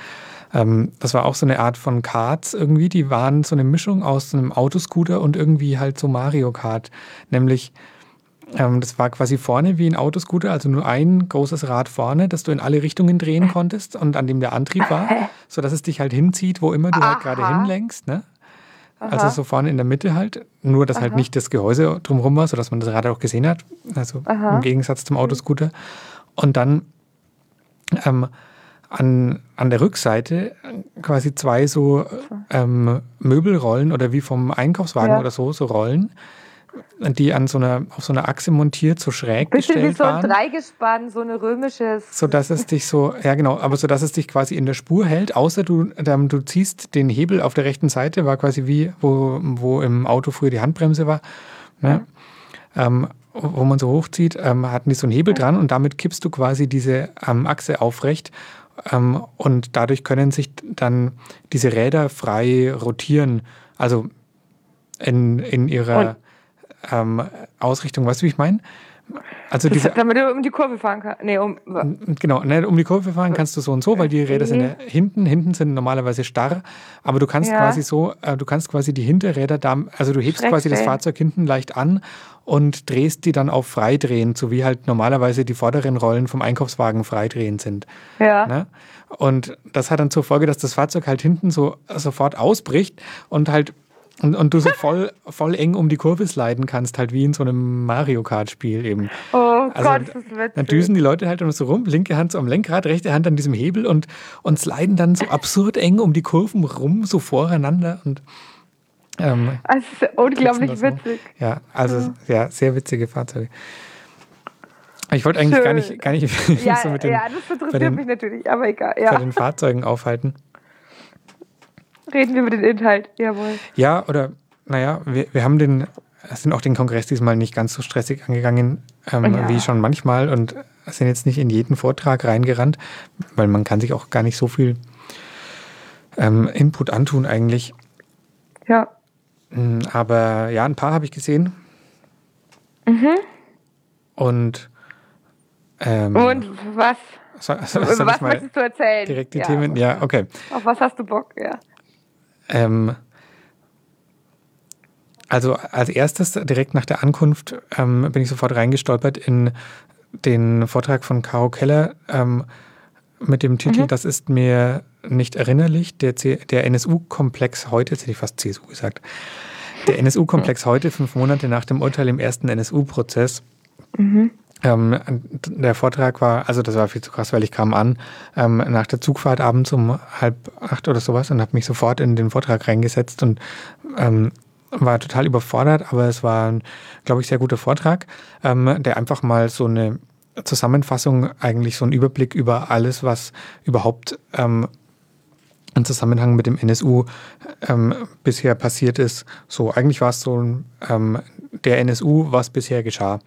Ähm, das war auch so eine Art von Karts irgendwie. Die waren so eine Mischung aus einem Autoscooter und irgendwie halt so Mario Kart. Nämlich, ähm, das war quasi vorne wie ein Autoscooter, also nur ein großes Rad vorne, das du in alle Richtungen drehen <laughs> konntest und an dem der Antrieb war, <laughs> sodass es dich halt hinzieht, wo immer du halt gerade Aha. hinlenkst. Ne? Also Aha. so vorne in der Mitte halt, nur dass halt nicht das Gehäuse drumherum war, sodass man das Rad auch gesehen hat. Also Aha. im Gegensatz zum Autoscooter. Und dann ähm, an, an der Rückseite quasi zwei so ähm, Möbelrollen oder wie vom Einkaufswagen Ja. oder so, so Rollen, die an so einer, auf so einer Achse montiert, so schräg Bisschen wie gestellt so ein. Dreigespann, so ein römisches. So dass es dich so, ja genau, aber so dass es dich quasi in der Spur hält, außer du, ähm, du ziehst den Hebel auf der rechten Seite, war quasi wie, wo, wo im Auto früher die Handbremse war, ne? ähm, wo man so hochzieht, ähm, hatten die so einen Hebel dran und damit kippst du quasi diese ähm, Achse aufrecht ähm, und dadurch können sich dann diese Räder frei rotieren, also in, in ihrer ähm, Ausrichtung, weißt du, wie ich meine? Also diese damit du um die Kurve fahren kannst. Nee, um. Genau, ne, um die Kurve fahren kannst du so und so, weil die Räder sind ja hinten, hinten sind normalerweise starr, aber du kannst Ja. quasi so, äh, du kannst quasi die Hinterräder da, also du hebst quasi das. Fahrzeug hinten leicht an und drehst die dann auf freidrehend, so wie halt normalerweise die vorderen Rollen vom Einkaufswagen freidrehend sind. Ja. Ne? Und das hat dann zur Folge, dass das Fahrzeug halt hinten so sofort ausbricht und halt und, und du so voll, voll eng um die Kurve sliden kannst, halt wie in so einem Mario Kart-Spiel eben. Oh Also, Gott, das ist witzig. Dann düsen die Leute halt immer so rum, linke Hand so am Lenkrad, rechte Hand an diesem Hebel und, und sliden dann so absurd eng um die Kurven rum, so voreinander. Und ähm, Das ist unglaublich das noch. witzig. ja, also ja, sehr witzige Fahrzeuge. Ich wollte eigentlich Schön. gar nicht, gar nicht <laughs> Ja, so mit den, ja, das bei interessiert den- mich natürlich, aber egal. bei Ja. den Fahrzeugen aufhalten. Reden wir über den Inhalt. Jawohl. Ja, oder naja, wir, wir haben den, sind auch den Kongress diesmal nicht ganz so stressig angegangen ähm, Ja. wie schon manchmal und sind jetzt nicht in jeden Vortrag reingerannt, weil man kann sich auch gar nicht so viel ähm, Input antun eigentlich. Ja. Mm, Aber ja, ein paar habe ich gesehen. Und, ähm, Und was? soll, soll, was möchtest du erzählen? direkt die ja. Themen? Ja, okay. Auf was hast du Bock? Ja. Ähm, also als erstes, direkt nach der Ankunft, ähm, bin ich sofort reingestolpert in den Vortrag von Caro Keller ähm, mit dem Titel Das ist mir nicht erinnerlich, der, der NSU-Komplex heute, jetzt hätte ich fast CSU gesagt, der NSU-Komplex <laughs> heute, fünf Monate nach dem Urteil im ersten NSU-Prozess. Ähm, der Vortrag war, also das war viel zu krass, weil ich kam an ähm, nach der Zugfahrt abends um halb acht oder sowas und habe mich sofort in den Vortrag reingesetzt und ähm, war total überfordert, aber es war, glaube ich, sehr guter Vortrag, ähm, der einfach mal so eine Zusammenfassung, eigentlich so einen Überblick über alles, was überhaupt ähm, im Zusammenhang mit dem NSU ähm, bisher passiert ist. So, eigentlich war es so ein, ähm, der NSU, was bisher geschah.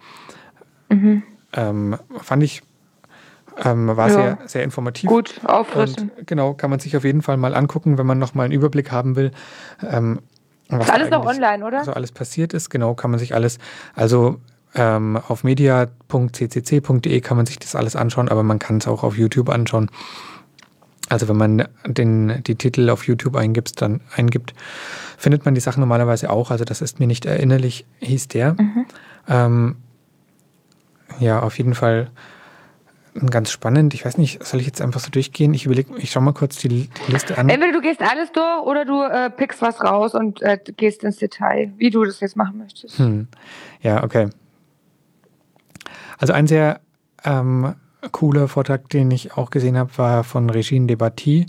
Ähm, fand ich, ähm, war Ja. sehr, sehr informativ. Gut, auffrischen. Und genau, kann man sich auf jeden Fall mal angucken, wenn man nochmal einen Überblick haben will. Ähm, was Ist alles noch online, oder? So alles passiert ist, genau, kann man sich alles, also ähm, auf media.ccc.de kann man sich das alles anschauen, aber man kann es auch auf YouTube anschauen. Also wenn man den, die Titel auf YouTube eingibt, dann eingibt, findet man die Sachen normalerweise auch. Also das ist mir nicht erinnerlich, hieß der. Ähm, ja, auf jeden Fall ganz spannend. Ich weiß nicht, soll ich jetzt einfach so durchgehen? Ich überlege, ich schaue mal kurz die, die Liste an. Entweder du gehst alles durch oder du äh, pickst was raus und äh, gehst ins Detail, wie du das jetzt machen möchtest. Hm. Ja, okay. Also ein sehr ähm, cooler Vortrag, den ich auch gesehen habe, war von Regine Debatty.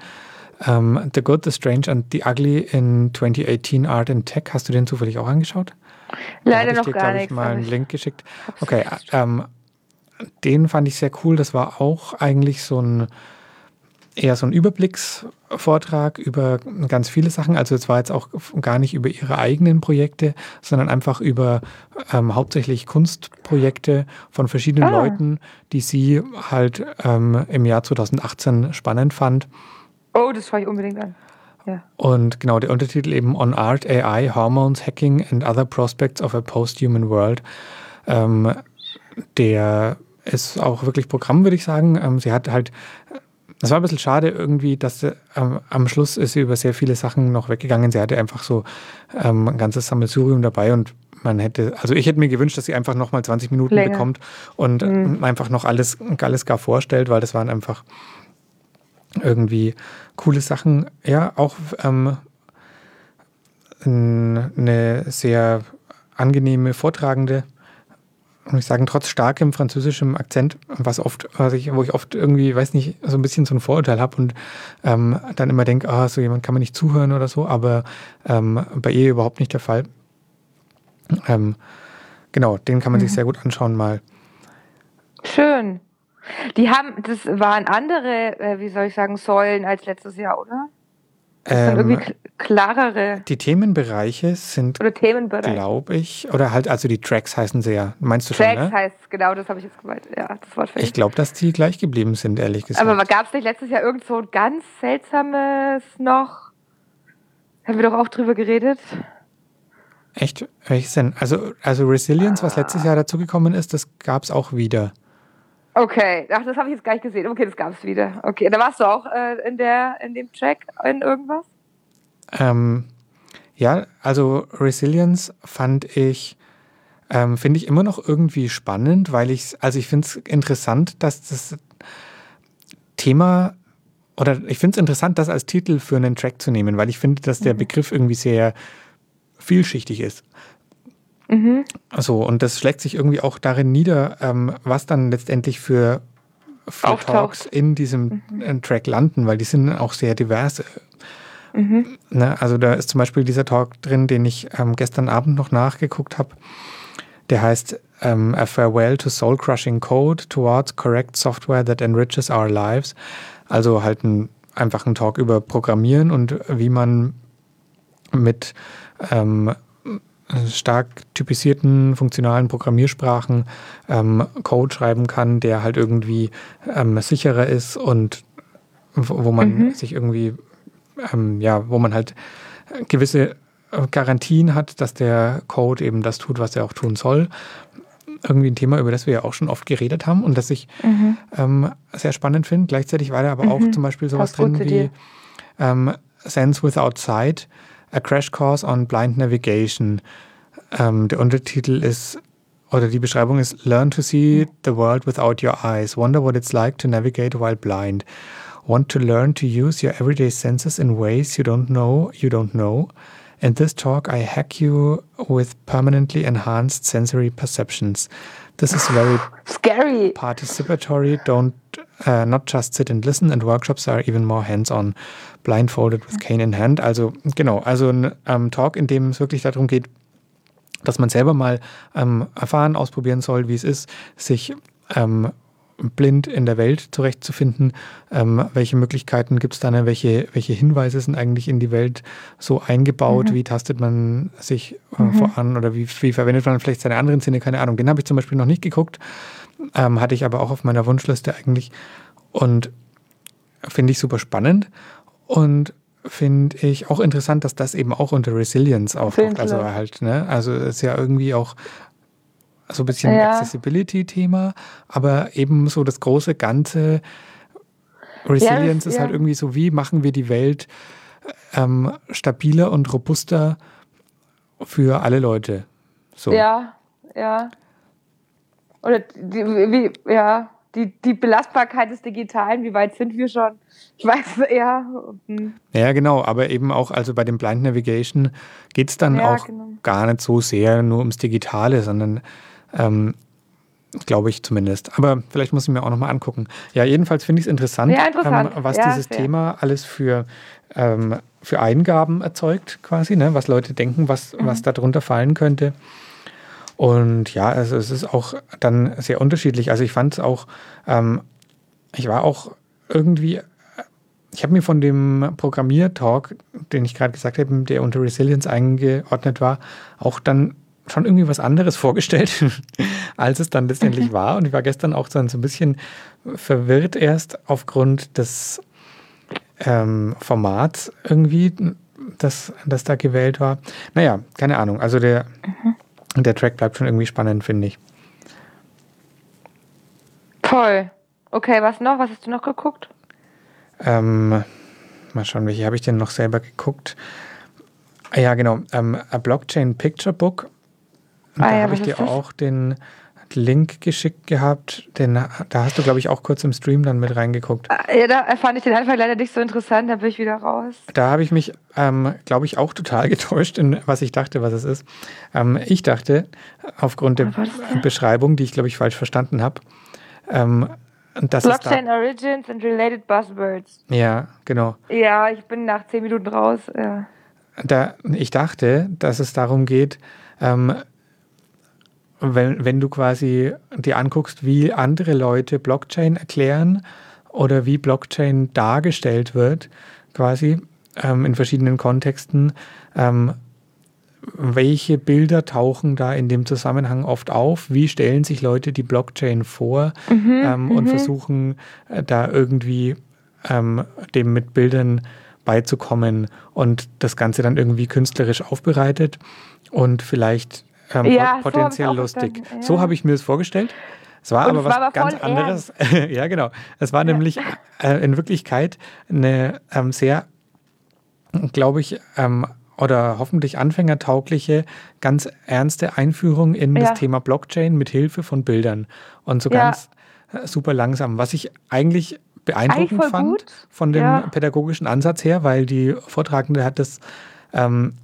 Ähm, the Good, the Strange and the Ugly in 2018 Art and Tech. Hast du den zufällig auch angeschaut? Leider noch dir, gar glaub ich, mal einen Link geschickt. Okay, ähm, den fand ich sehr cool. Das war auch eigentlich so ein eher so ein Überblicksvortrag über ganz viele Sachen. Also es war jetzt auch gar nicht über ihre eigenen Projekte, sondern einfach über ähm, hauptsächlich Kunstprojekte von verschiedenen Ah. Leuten, die sie halt ähm, im Jahr 2018 spannend fand. Oh, das schaue ich unbedingt an. Ja. Und genau der Untertitel eben On Art, AI, Hormones, Hacking and Other Prospects of a Post-Human World. Ähm, der ist auch wirklich Programm, würde ich sagen. Ähm, sie hat halt, es war ein bisschen schade irgendwie, dass sie, ähm, am Schluss ist sie über sehr viele Sachen noch weggegangen. Sie hatte einfach so ähm, ein ganzes Sammelsurium dabei und man hätte, also ich hätte mir gewünscht, dass sie einfach nochmal 20 Minuten Länger. bekommt und ähm, einfach noch alles, alles gar vorstellt, weil das waren einfach irgendwie coole Sachen. Ja, auch ähm, eine sehr angenehme Vortragende. Muss ich sagen, trotz starkem französischem Akzent, was oft, was ich, wo ich oft irgendwie, weiß nicht, so ein bisschen so ein Vorurteil habe und ähm, dann immer denke, ah, so jemand kann man nicht zuhören oder so, aber ähm, bei ihr überhaupt nicht der Fall. Ähm, genau, den kann man mhm. sich sehr gut anschauen mal. Schön. Die haben, das waren andere, äh, wie soll ich sagen, Säulen als letztes Jahr, oder? Ähm, klarere. Die Themenbereiche sind, glaube ich, oder halt, also die Tracks heißen sie ja. Meinst du Tracks schon, ne? heißt, genau, das habe ich jetzt gemeint. Ja, das Wort Ich glaube, dass die gleich geblieben sind, ehrlich gesagt. Aber gab es nicht letztes Jahr irgend so ein ganz seltsames noch? Haben wir doch auch drüber geredet. Echt? Welches denn? Also, also Resilience, ah. was letztes Jahr dazugekommen ist, das gab es auch wieder. Okay, ach, das habe ich jetzt gar nicht gesehen. Okay, das gab es wieder. Okay, da warst du auch äh, in, der, in dem Track in irgendwas? Ähm, ja, also Resilience fand ich, ähm, finde ich immer noch irgendwie spannend, weil ich, also ich finde es interessant, dass das Thema, oder ich finde es interessant, das als Titel für einen Track zu nehmen, weil ich finde, dass der mhm. Begriff irgendwie sehr vielschichtig ist. Mhm. So, und das schlägt sich irgendwie auch darin nieder, ähm, was dann letztendlich für, für Talks in diesem mhm. Äh, Track landen, weil die sind auch sehr divers. Mhm. Ne, also da ist zum Beispiel dieser Talk drin, den ich ähm, gestern Abend noch nachgeguckt habe. Der heißt ähm, A Farewell to Soul Crushing Code Towards Correct Software that Enriches Our Lives. Also halt ein, einfach ein Talk über Programmieren und wie man mit ähm, stark typisierten funktionalen Programmiersprachen ähm, Code schreiben kann, der halt irgendwie ähm, sicherer ist und wo man mhm. sich irgendwie, ähm, ja, wo man halt gewisse Garantien hat, dass der Code eben das tut, was er auch tun soll. Irgendwie ein Thema, über das wir ja auch schon oft geredet haben und das ich mhm. ähm, sehr spannend finde. Gleichzeitig war da aber mhm. auch zum Beispiel sowas drin wie ähm, Sense Without Sight, A Crash Course on Blind Navigation. Ähm, der Untertitel ist, oder die Beschreibung ist Learn to see the world without your eyes. Wonder what it's like to navigate while blind. Want to learn to use your everyday senses in ways you don't know you don't know. In this talk, I hack you with permanently enhanced sensory perceptions. This is very scary, participatory. Don't uh, not just sit and listen. And workshops are even more hands-on blindfolded with cane in hand. Also genau, also ein ähm, Talk, in dem es wirklich darum geht, dass man selber mal ähm, erfahren, ausprobieren soll, wie es ist, sich ähm, blind in der Welt zurechtzufinden. Ähm, welche Möglichkeiten gibt es da? Ne? Welche, welche Hinweise sind eigentlich in die Welt so eingebaut? Mhm. Wie tastet man sich äh, mhm. voran oder wie, wie, verwendet man vielleicht seine anderen Sinne? Keine Ahnung. Den habe ich zum Beispiel noch nicht geguckt, ähm, hatte ich aber auch auf meiner Wunschliste eigentlich und finde ich super spannend. Und finde ich auch interessant, dass das eben auch unter Resilience auftaucht. Also halt, ne? Also ist ja irgendwie auch so ein bisschen ja. Accessibility-Thema, aber eben so das große Ganze. Resilience ja, ist halt irgendwie so, wie machen wir die Welt ähm, stabiler und robuster für alle Leute. So. Ja, ja. Oder die, wie, ja, die, die Belastbarkeit des Digitalen, wie weit sind wir schon? Ich weiß eher. Hm. Ja, genau, aber eben auch, also bei dem Blind Navigation geht es dann ja, auch genau. gar nicht so sehr nur ums Digitale, sondern ähm, glaube ich zumindest. Aber vielleicht muss ich mir auch nochmal angucken. Ja, jedenfalls finde ich es interessant, ja, interessant. Ähm, was ja, dieses sehr. Thema alles für, ähm, für Eingaben erzeugt, quasi, ne? was Leute denken, was, mhm. was darunter fallen könnte. Und ja, also es ist auch dann sehr unterschiedlich. Also ich fand es auch, ähm, ich war auch irgendwie, ich habe mir von dem Programmiertalk, den ich gerade gesagt habe, der unter Resilience eingeordnet war, auch dann schon irgendwie was anderes <laughs> vorgestellt, als es dann letztendlich war. Und ich war gestern auch so ein bisschen verwirrt erst aufgrund des ähm, Formats irgendwie, das, das da gewählt war. Naja, keine Ahnung. Also der, mhm. Der Track bleibt schon irgendwie spannend, finde ich. Toll. Okay, was noch? Was hast du noch geguckt? Ähm, mal schauen, welche habe ich denn noch selber geguckt? Ah ja, genau. Ähm, A Blockchain Picture Book. Ah, da ja, habe ich dir auch den, Link geschickt gehabt. Den, da hast du, glaube ich, auch kurz im Stream dann mit reingeguckt. Äh, Ja, da fand ich den Anfang leider nicht so interessant, da bin ich wieder raus. Da habe ich mich, ähm, glaube ich, auch total <laughs> getäuscht, in was ich dachte, was es ist. Ähm, ich dachte, aufgrund der das? Beschreibung, die ich, glaube ich, falsch verstanden habe, ähm, dass es Blockchain Origins and Related Buzzwords. da, ja, genau. Ja, ich bin nach zehn Minuten raus. Ja. Da, ich dachte, dass es darum geht, ähm, wenn, wenn du quasi dir anguckst, wie andere Leute Blockchain erklären oder wie Blockchain dargestellt wird, quasi ähm, in verschiedenen Kontexten, ähm, welche Bilder tauchen da in dem Zusammenhang oft auf? Wie stellen sich Leute die Blockchain vor ähm, und versuchen äh, da irgendwie ähm, dem mit Bildern beizukommen und das Ganze dann irgendwie künstlerisch aufbereitet und vielleicht ähm, Ja, so potenziell auch lustig. ja. So habe ich mir das vorgestellt. Es war Und aber es was war aber ganz anderes. <laughs> ja, genau. Es war nämlich äh, in Wirklichkeit eine ähm, sehr, glaube ich, ähm, oder hoffentlich anfängertaugliche, ganz ernste Einführung in Ja. das Thema Blockchain mit Hilfe von Bildern. Und so Ja. ganz äh, super langsam. Was ich eigentlich beeindruckend fand gut. von dem Ja. pädagogischen Ansatz her, weil die Vortragende hat das ähm,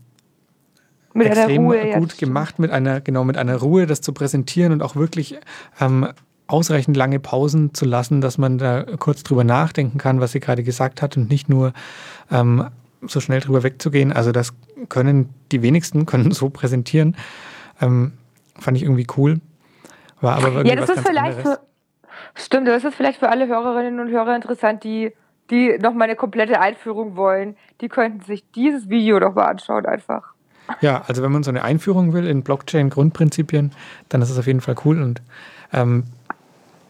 Mit einer extrem Ruhe. ja, gut stimmt. gemacht, mit einer, genau, mit einer Ruhe, das zu präsentieren und auch wirklich ähm, ausreichend lange Pausen zu lassen, dass man da kurz drüber nachdenken kann, was sie gerade gesagt hat und nicht nur ähm, so schnell drüber wegzugehen. Also das können die wenigsten <laughs> können so präsentieren. Ähm, fand ich irgendwie cool. War aber irgendwie Ja, das was ist vielleicht anderes. für, stimmt, das ist vielleicht für alle Hörerinnen und Hörer interessant, die, die noch mal eine komplette Einführung wollen. Die könnten sich dieses Video doch mal anschauen einfach. Ja, also wenn man so eine Einführung will in Blockchain-Grundprinzipien, dann ist es auf jeden Fall cool und ähm,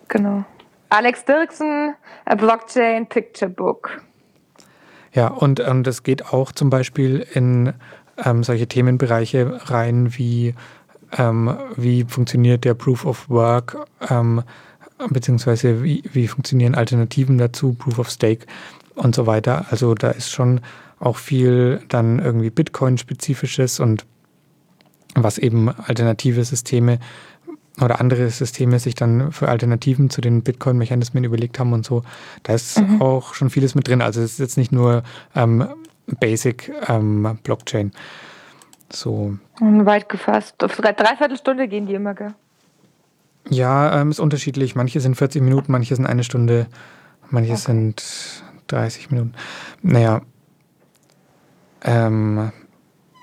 Genau. Alex Dirksen, A Blockchain Picture Book. Ja, und ähm, das geht auch zum Beispiel in ähm, solche Themenbereiche rein wie ähm, wie funktioniert der Proof of Work, ähm, beziehungsweise wie, wie funktionieren Alternativen dazu, Proof of Stake und so weiter. Also da ist schon auch viel dann irgendwie Bitcoin-spezifisches und was eben alternative Systeme oder andere Systeme sich dann für Alternativen zu den Bitcoin-Mechanismen überlegt haben und so. Da ist auch schon vieles mit drin. Also es ist jetzt nicht nur ähm, Basic ähm, Blockchain. So, Und weit gefasst. Auf dreiviertel Stunde gehen die immer, gell? ja, ähm, ist unterschiedlich. Manche sind 40 Minuten, manche sind eine Stunde, manche sind 30 Minuten. Naja, ähm,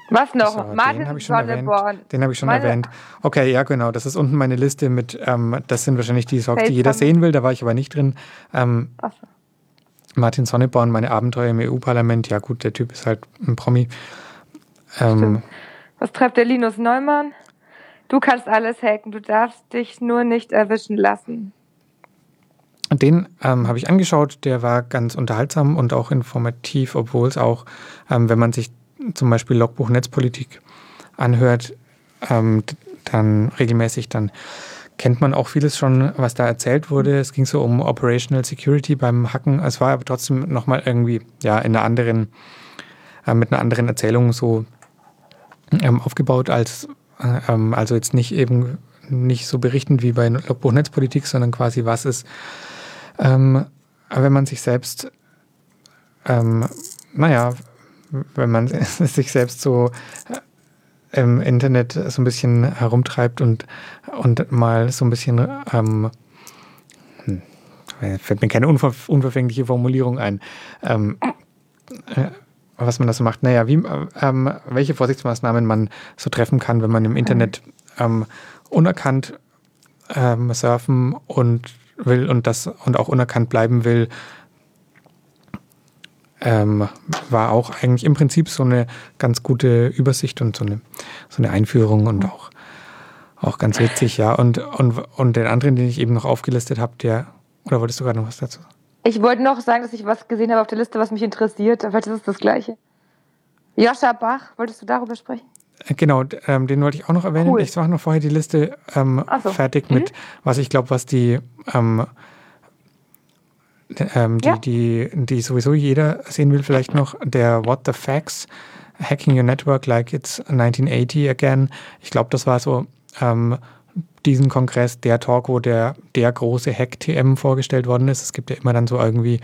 Was noch? So, den Martin habe ich schon erwähnt. Sonneborn. Den habe ich schon Meine- erwähnt. Okay, ja, genau. Das ist unten meine Liste mit, ähm, das sind wahrscheinlich die Songs, die jeder sehen will. Da war ich aber nicht drin. Ähm, so. Martin Sonneborn, meine Abenteuer im EU-Parlament. Ja, gut, der Typ ist halt ein Promi. Ähm. Was treibt der Linus Neumann? Du kannst alles hacken, du darfst dich nur nicht erwischen lassen. Den ähm, habe ich angeschaut. Der war ganz unterhaltsam und auch informativ, obwohl es auch, ähm, wenn man sich zum Beispiel Logbuch Netzpolitik anhört, ähm, dann regelmäßig, dann kennt man auch vieles schon, was da erzählt wurde. Es ging so um Operational Security beim Hacken. Es war aber trotzdem nochmal irgendwie, ja, in einer anderen, äh, mit einer anderen Erzählung so ähm, aufgebaut als, äh, ähm, also jetzt nicht eben nicht so berichtend wie bei Logbuch Netzpolitik, sondern quasi was ist, ähm, wenn man sich selbst, ähm, naja, wenn man <laughs> sich selbst so äh, im Internet so ein bisschen herumtreibt und, und mal so ein bisschen, ähm, hm, fällt mir keine unver unverfängliche Formulierung ein, ähm, äh, was man da so macht. Naja, wie, ähm, welche Vorsichtsmaßnahmen man so treffen kann, wenn man im Internet ähm, unerkannt ähm, surfen und will und das und auch unerkannt bleiben will, ähm, war auch eigentlich im Prinzip so eine ganz gute Übersicht und so eine, so eine Einführung und auch, auch ganz witzig, ja. Und, und, und den anderen, den ich eben noch aufgelistet habe, der, oder wolltest du gerade noch was dazu? Ich wollte noch sagen, dass ich was gesehen habe auf der Liste, was mich interessiert. Vielleicht ist es das Gleiche. Joscha Bach, wolltest du darüber sprechen? Äh, Genau, ähm, den wollte ich auch noch erwähnen. Cool. Ich mache noch vorher die Liste ähm, so. fertig Mhm. mit, was ich glaube, was die, ähm, ähm, die, Ja. die, die sowieso jeder sehen will, vielleicht noch der What the Facts, Hacking Your Network Like It's 1980 Again. Ich glaube, das war so ähm, diesen Kongress der Talk, wo der, der große Hack-TM vorgestellt worden ist. Es gibt ja immer dann so irgendwie,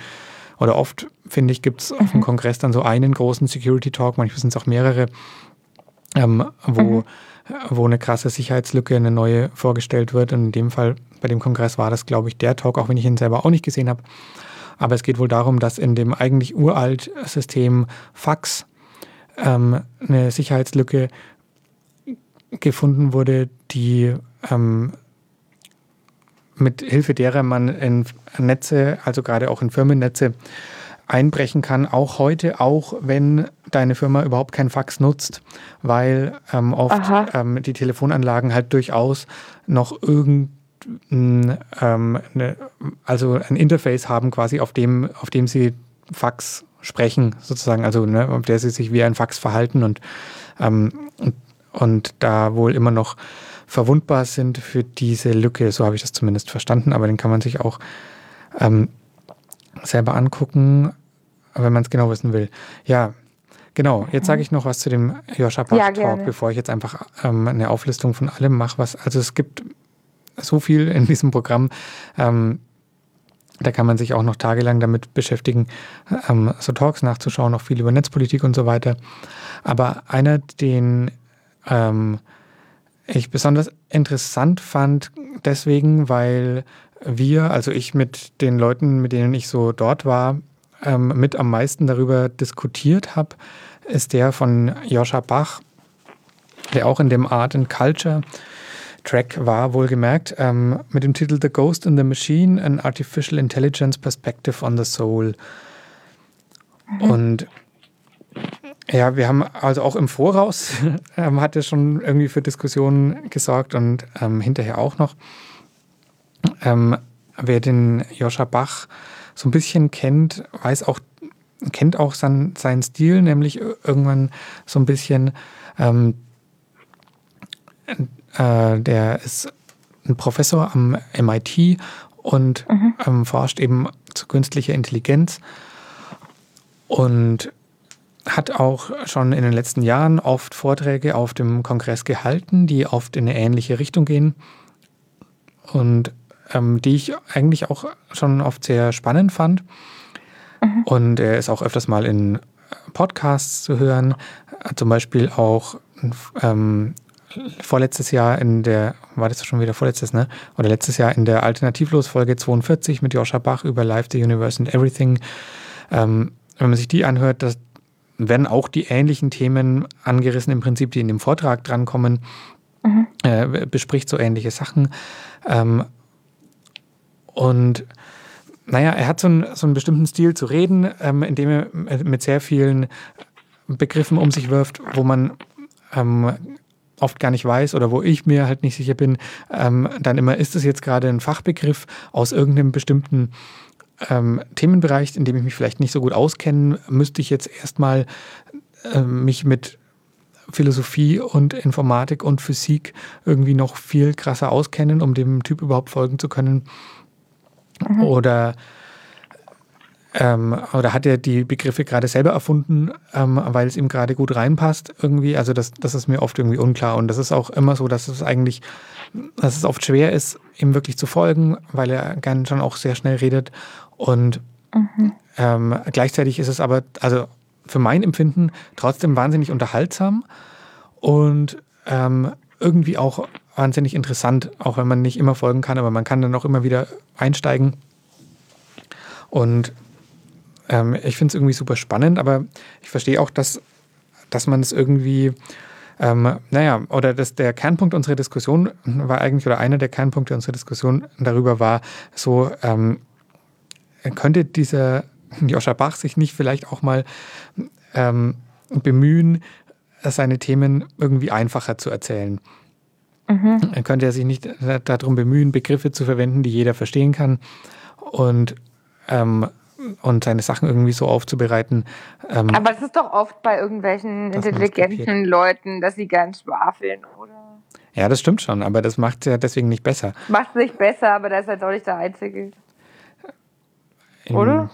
oder oft, finde ich, gibt es auf dem Kongress dann so einen großen Security-Talk, manchmal sind es auch mehrere, ähm, wo, mhm. wo eine krasse Sicherheitslücke, eine neue vorgestellt wird. Und in dem Fall bei dem Kongress war das, glaube ich, der Talk, auch wenn ich ihn selber auch nicht gesehen habe. Aber es geht wohl darum, dass in dem eigentlich uralt System Fax ähm, eine Sicherheitslücke gefunden wurde, die ähm, mit Hilfe derer man in Netze, also gerade auch in Firmennetze, einbrechen kann, auch heute, auch wenn deine Firma überhaupt kein Fax nutzt, weil ähm, oft ähm, die Telefonanlagen halt durchaus noch irgendein ähm, ne, also ein Interface haben quasi, auf dem, auf dem sie Fax sprechen, sozusagen, also ne, auf der sie sich wie ein Fax verhalten und, ähm, und, und da wohl immer noch verwundbar sind für diese Lücke. So habe ich das zumindest verstanden, aber den kann man sich auch ähm, selber angucken, wenn man es genau wissen will. Ja, genau. Jetzt sage ich noch was zu dem Joscha Bach Talk, ja, bevor ich jetzt einfach ähm, eine Auflistung von allem mache. Was, also es gibt so viel in diesem Programm. Ähm, da kann man sich auch noch tagelang damit beschäftigen, ähm, so Talks nachzuschauen, auch viel über Netzpolitik und so weiter. Aber einer, den ähm, ich besonders interessant fand, deswegen, weil wir, also ich mit den Leuten, mit denen ich so dort war, ähm, mit am meisten darüber diskutiert habe, ist der von Joscha Bach, der auch in dem Art and Culture Track war, wohlgemerkt, ähm, mit dem Titel The Ghost in the Machine, an Artificial Intelligence Perspective on the Soul. Und ja, wir haben also auch im Voraus <laughs> ähm, hat er schon irgendwie für Diskussionen gesorgt und ähm, hinterher auch noch. Ähm, wer den Joscha Bach so ein bisschen kennt, weiß auch, kennt auch sein, seinen Stil, nämlich irgendwann so ein bisschen, ähm, äh, der ist ein Professor am MIT und mhm. Ähm, forscht eben zu künstlicher Intelligenz und hat auch schon in den letzten Jahren oft Vorträge auf dem Kongress gehalten, die oft in eine ähnliche Richtung gehen und ähm, die ich eigentlich auch schon oft sehr spannend fand. Mhm. Und er ist auch öfters mal in Podcasts zu hören, zum Beispiel auch ähm, vorletztes Jahr in der, war das schon wieder vorletztes, ne? Oder letztes Jahr in der Alternativlos-Folge 42 mit Joscha Bach über Life, the Universe and Everything. Ähm, wenn man sich die anhört, das, werden auch die ähnlichen Themen angerissen, im Prinzip, die in dem Vortrag drankommen, mhm. äh, bespricht so ähnliche Sachen. Ähm, und naja, er hat so einen, so einen bestimmten Stil zu reden, ähm, in er mit sehr vielen Begriffen um sich wirft, wo man ähm, oft gar nicht weiß oder wo ich mir halt nicht sicher bin, ähm, dann immer, ist es jetzt gerade ein Fachbegriff aus irgendeinem bestimmten ähm, Themenbereich, in dem ich mich vielleicht nicht so gut auskenne, müsste ich jetzt erstmal äh, mich mit Philosophie und Informatik und Physik irgendwie noch viel krasser auskennen, um dem Typ überhaupt folgen zu können. Mhm. Oder, ähm, oder hat er die Begriffe gerade selber erfunden, ähm, weil es ihm gerade gut reinpasst irgendwie? Also das, das ist mir oft irgendwie unklar. Und das ist auch immer so, dass es eigentlich, dass es oft schwer ist, ihm wirklich zu folgen, weil er gern schon auch sehr schnell redet und mhm. ähm, gleichzeitig ist es aber, also für mein Empfinden, trotzdem wahnsinnig unterhaltsam und ähm, irgendwie auch wahnsinnig interessant, auch wenn man nicht immer folgen kann, aber man kann dann auch immer wieder einsteigen. Und ähm, ich finde es irgendwie super spannend, aber ich verstehe auch, dass, dass man es irgendwie, ähm, naja, oder dass der Kernpunkt unserer Diskussion war eigentlich, oder einer der Kernpunkte unserer Diskussion darüber war, so, ähm, könnte dieser Joscha Bach sich nicht vielleicht auch mal ähm, bemühen, seine Themen irgendwie einfacher zu erzählen? Mhm. Könnte er sich nicht darum bemühen, Begriffe zu verwenden, die jeder verstehen kann und, ähm, und seine Sachen irgendwie so aufzubereiten. Ähm, Aber das ist doch oft bei irgendwelchen intelligenten Leuten, dass sie gern schwafeln, oder? Ja, das stimmt schon, aber das macht es ja deswegen nicht besser. Macht es nicht besser, aber der ist halt auch nicht der Einzige. In, Oder?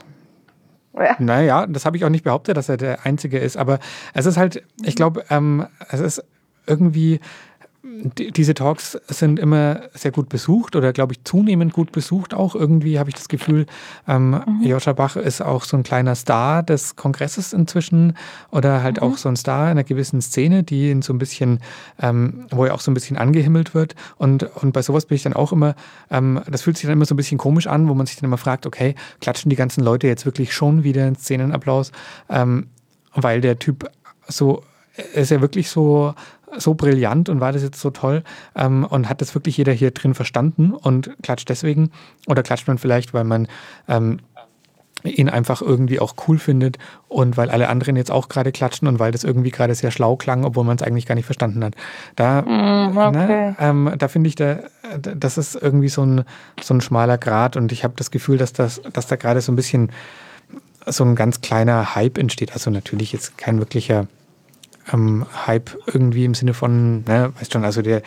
Ja. Naja, das habe ich auch nicht behauptet, dass er der Einzige ist, aber es ist halt, ich glaube, ähm, es ist irgendwie, die, diese Talks sind immer sehr gut besucht oder glaube ich zunehmend gut besucht auch. Irgendwie habe ich das Gefühl, ähm, mhm. Joscha Bach ist auch so ein kleiner Star des Kongresses inzwischen oder halt mhm. auch so ein Star in einer gewissen Szene, die ihn so ein bisschen, ähm, wo er auch so ein bisschen angehimmelt wird. Und, und bei sowas bin ich dann auch immer, ähm, das fühlt sich dann immer so ein bisschen komisch an, wo man sich dann immer fragt, okay, klatschen die ganzen Leute jetzt wirklich schon wieder einen Szenenapplaus, ähm, weil der Typ so ist ja wirklich so so brillant und war das jetzt so toll ähm, und hat das wirklich jeder hier drin verstanden und klatscht deswegen oder klatscht man vielleicht, weil man ähm, ihn einfach irgendwie auch cool findet und weil alle anderen jetzt auch gerade klatschen und weil das irgendwie gerade sehr schlau klang, obwohl man es eigentlich gar nicht verstanden hat. Da, mm, okay. ne, ähm, da finde ich, da, das ist irgendwie so ein, so ein schmaler Grad und ich habe das Gefühl, dass, das, dass da gerade so ein bisschen so ein ganz kleiner Hype entsteht. Also natürlich jetzt kein wirklicher ähm, Hype irgendwie im Sinne von, ne, weißt schon, also der,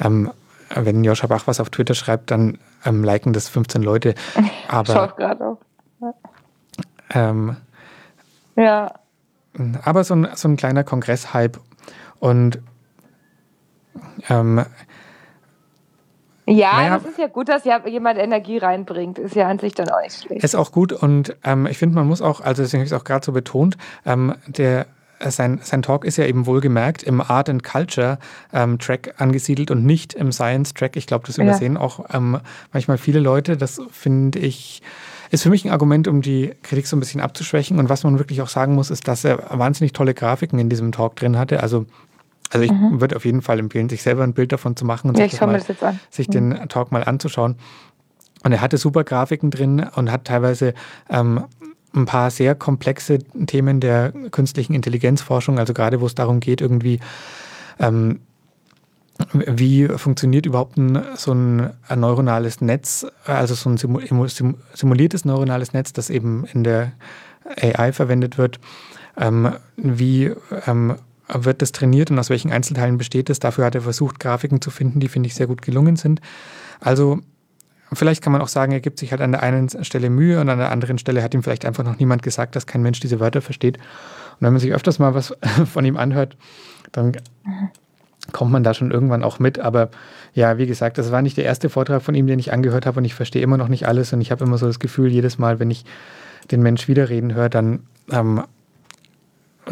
ähm, wenn Joscha Bach was auf Twitter schreibt, dann ähm, liken das 15 Leute. <laughs> Aber, Schau gerade auf. Ja. Ähm, ja. Aber so ein, so ein kleiner Kongress-Hype und ähm, ja, naja, das ist ja gut, dass ja jemand Energie reinbringt. Ist ja an sich dann auch nicht schlecht. Ist auch gut und ähm, ich finde, man muss auch, also deswegen habe ich es auch gerade so betont, ähm, der sein, sein Talk ist ja eben wohlgemerkt im Art and Culture ähm, Track angesiedelt und nicht im Science Track. Ich glaube, das übersehen ja. auch ähm, manchmal viele Leute. Das finde ich, ist für mich ein Argument, um die Kritik so ein bisschen abzuschwächen. Und was man wirklich auch sagen muss, ist, dass er wahnsinnig tolle Grafiken in diesem Talk drin hatte. Also also ich mhm. würde auf jeden Fall empfehlen, sich selber ein Bild davon zu machen und ja, sich, mal, sich, den mhm. Talk mal anzuschauen. Und er hatte super Grafiken drin und hat teilweise ähm, ein paar sehr komplexe Themen der künstlichen Intelligenzforschung, also gerade wo es darum geht, irgendwie, ähm, wie funktioniert überhaupt ein, so ein, neuronales Netz, also so ein simuliertes neuronales Netz, das eben in der AI verwendet wird. Ähm, wie ähm, wird das trainiert und aus welchen Einzelteilen besteht es? Dafür hat er versucht, Grafiken zu finden, die, finde ich, sehr gut gelungen sind. Also Vielleicht kann man auch sagen, er gibt sich halt an der einen Stelle Mühe und an der anderen Stelle hat ihm vielleicht einfach noch niemand gesagt, dass kein Mensch diese Wörter versteht. Und wenn man sich öfters mal was <laughs> von ihm anhört, dann kommt man da schon irgendwann auch mit. Aber ja, wie gesagt, das war nicht der erste Vortrag von ihm, den ich angehört habe und ich verstehe immer noch nicht alles und ich habe immer so das Gefühl, jedes Mal, wenn ich den Mensch wiederreden höre, dann, ähm,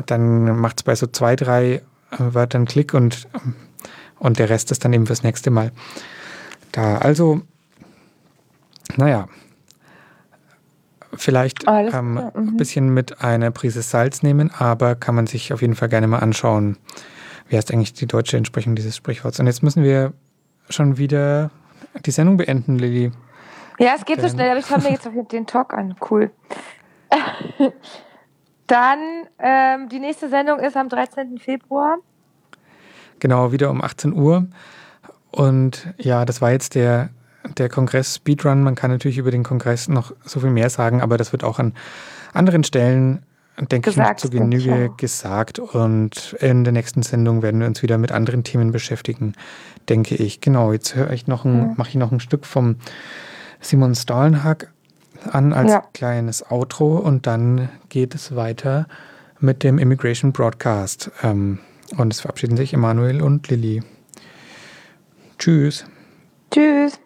dann macht es bei so zwei, drei äh, Wörtern Klick und, und der Rest ist dann eben fürs nächste Mal da. Also naja, vielleicht ähm, mhm. ein bisschen mit einer Prise Salz nehmen, aber kann man sich auf jeden Fall gerne mal anschauen. Wie heißt eigentlich die deutsche Entsprechung dieses Sprichworts? Und jetzt müssen wir schon wieder die Sendung beenden, Lilly. Ja, es geht Denn so schnell, aber ich schaue mir jetzt den Talk an. Cool. <laughs> Dann, ähm, die nächste Sendung ist am 13. Februar. Genau, wieder um 18 Uhr. Und ja, das war jetzt der der Kongress Speedrun. Man kann natürlich über den Kongress noch so viel mehr sagen, aber das wird auch an anderen Stellen, denke ich, noch zu Genüge ja. gesagt. Und in der nächsten Sendung werden wir uns wieder mit anderen Themen beschäftigen, denke ich. Genau, jetzt höre ich noch ein, ja. mache ich noch ein Stück vom Simon Stahlenhack an als ja. kleines Outro und dann geht es weiter mit dem Immigration Broadcast. Ähm, und es verabschieden sich Emanuel und Lilly. Tschüss. Tschüss.